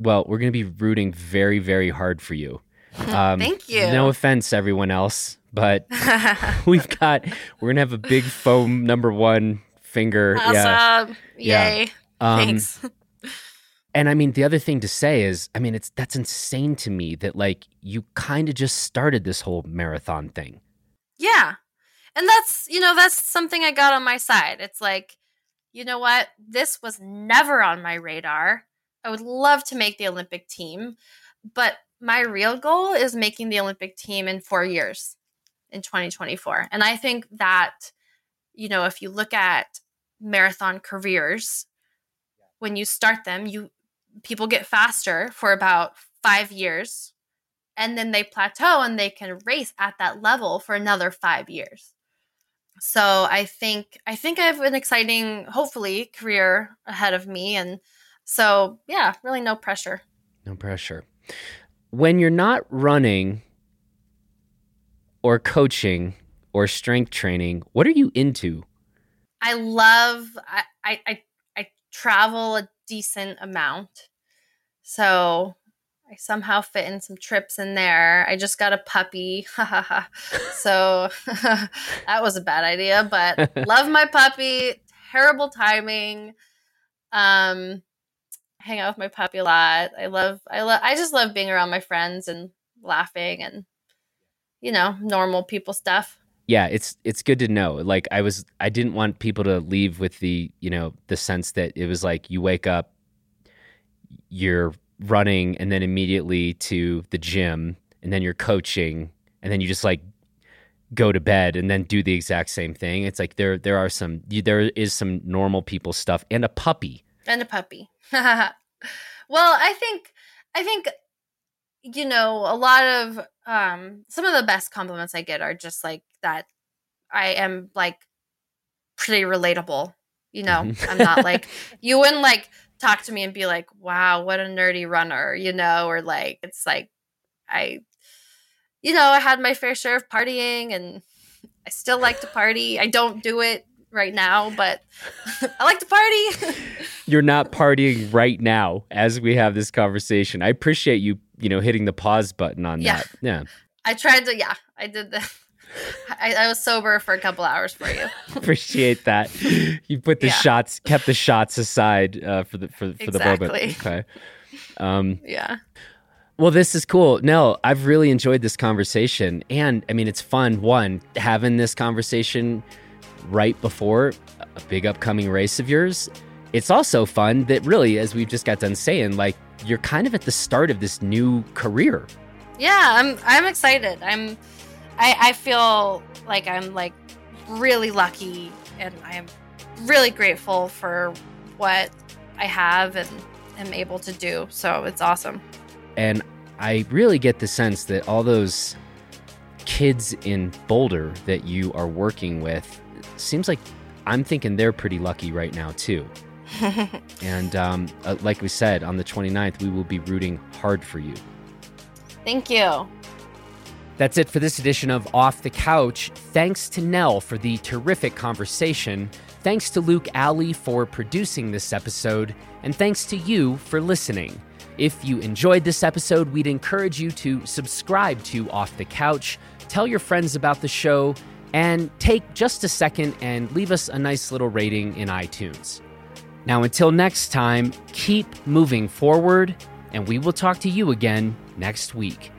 [SPEAKER 1] Well, we're going to be rooting very, very hard for you.
[SPEAKER 2] Um, Thank you.
[SPEAKER 1] No offense, everyone else, but we've got, we're going to have a big foam number one finger.
[SPEAKER 2] Awesome. Yeah. Yay. Yeah. Um, Thanks.
[SPEAKER 1] And I mean, the other thing to say is, I mean, it's that's insane to me that like you kind of just started this whole marathon thing.
[SPEAKER 2] Yeah. And that's, you know, that's something I got on my side. It's like, you know what? This was never on my radar. I would love to make the Olympic team, but my real goal is making the Olympic team in 4 years in 2024. And I think that you know, if you look at marathon careers, when you start them, you people get faster for about five years and then they plateau and they can race at that level for another five years. So i think i think i have an exciting hopefully career ahead of me and so yeah really no pressure.
[SPEAKER 1] No pressure. When you're not running or coaching or strength training what are you into?
[SPEAKER 2] I love I, I I I travel a decent amount. So I somehow fit in some trips in there. I just got a puppy. so that was a bad idea, but love my puppy. Terrible timing. Um hang out with my puppy a lot. I love I love I just love being around my friends and laughing and you know, normal people stuff.
[SPEAKER 1] Yeah, it's it's good to know. Like I was I didn't want people to leave with the, you know, the sense that it was like you wake up you're running and then immediately to the gym and then you're coaching and then you just like go to bed and then do the exact same thing. It's like there there are some there is some normal people stuff and a puppy.
[SPEAKER 2] And a puppy. well, I think I think you know, a lot of um some of the best compliments I get are just like that I am like pretty relatable. You know, mm-hmm. I'm not like you wouldn't like talk to me and be like, "Wow, what a nerdy runner," you know, or like it's like I you know, I had my fair share of partying and I still like to party. I don't do it right now, but I like to party.
[SPEAKER 1] You're not partying right now as we have this conversation. I appreciate you, you know, hitting the pause button on yeah. that. Yeah.
[SPEAKER 2] I tried to, yeah, I did that. I, I, was sober for a couple hours for you.
[SPEAKER 1] Appreciate that. You put the yeah. shots, kept the shots aside uh, for the for, for exactly. the moment. Okay.
[SPEAKER 2] Um, yeah.
[SPEAKER 1] Well, this is cool. No, I've really enjoyed this conversation, and I mean, it's fun. One having this conversation right before a big upcoming race of yours. It's also fun that really, as we've just got done saying, like you're kind of at the start of this new career.
[SPEAKER 2] Yeah, I'm I'm excited. I'm I, I feel like I'm like really lucky and I am really grateful for what I have and am able to do. So it's awesome.
[SPEAKER 1] And I really get the sense that all those kids in Boulder that you are working with seems like I'm thinking they're pretty lucky right now, too. and um, uh, like we said, on the 29th, we will be rooting hard for you.
[SPEAKER 2] Thank you.
[SPEAKER 1] That's it for this edition of Off the Couch. Thanks to Nell for the terrific conversation. Thanks to Luke Alley for producing this episode. And thanks to you for listening. If you enjoyed this episode, we'd encourage you to subscribe to Off the Couch, tell your friends about the show, and take just a second and leave us a nice little rating in iTunes. Now, until next time, keep moving forward, and we will talk to you again next week.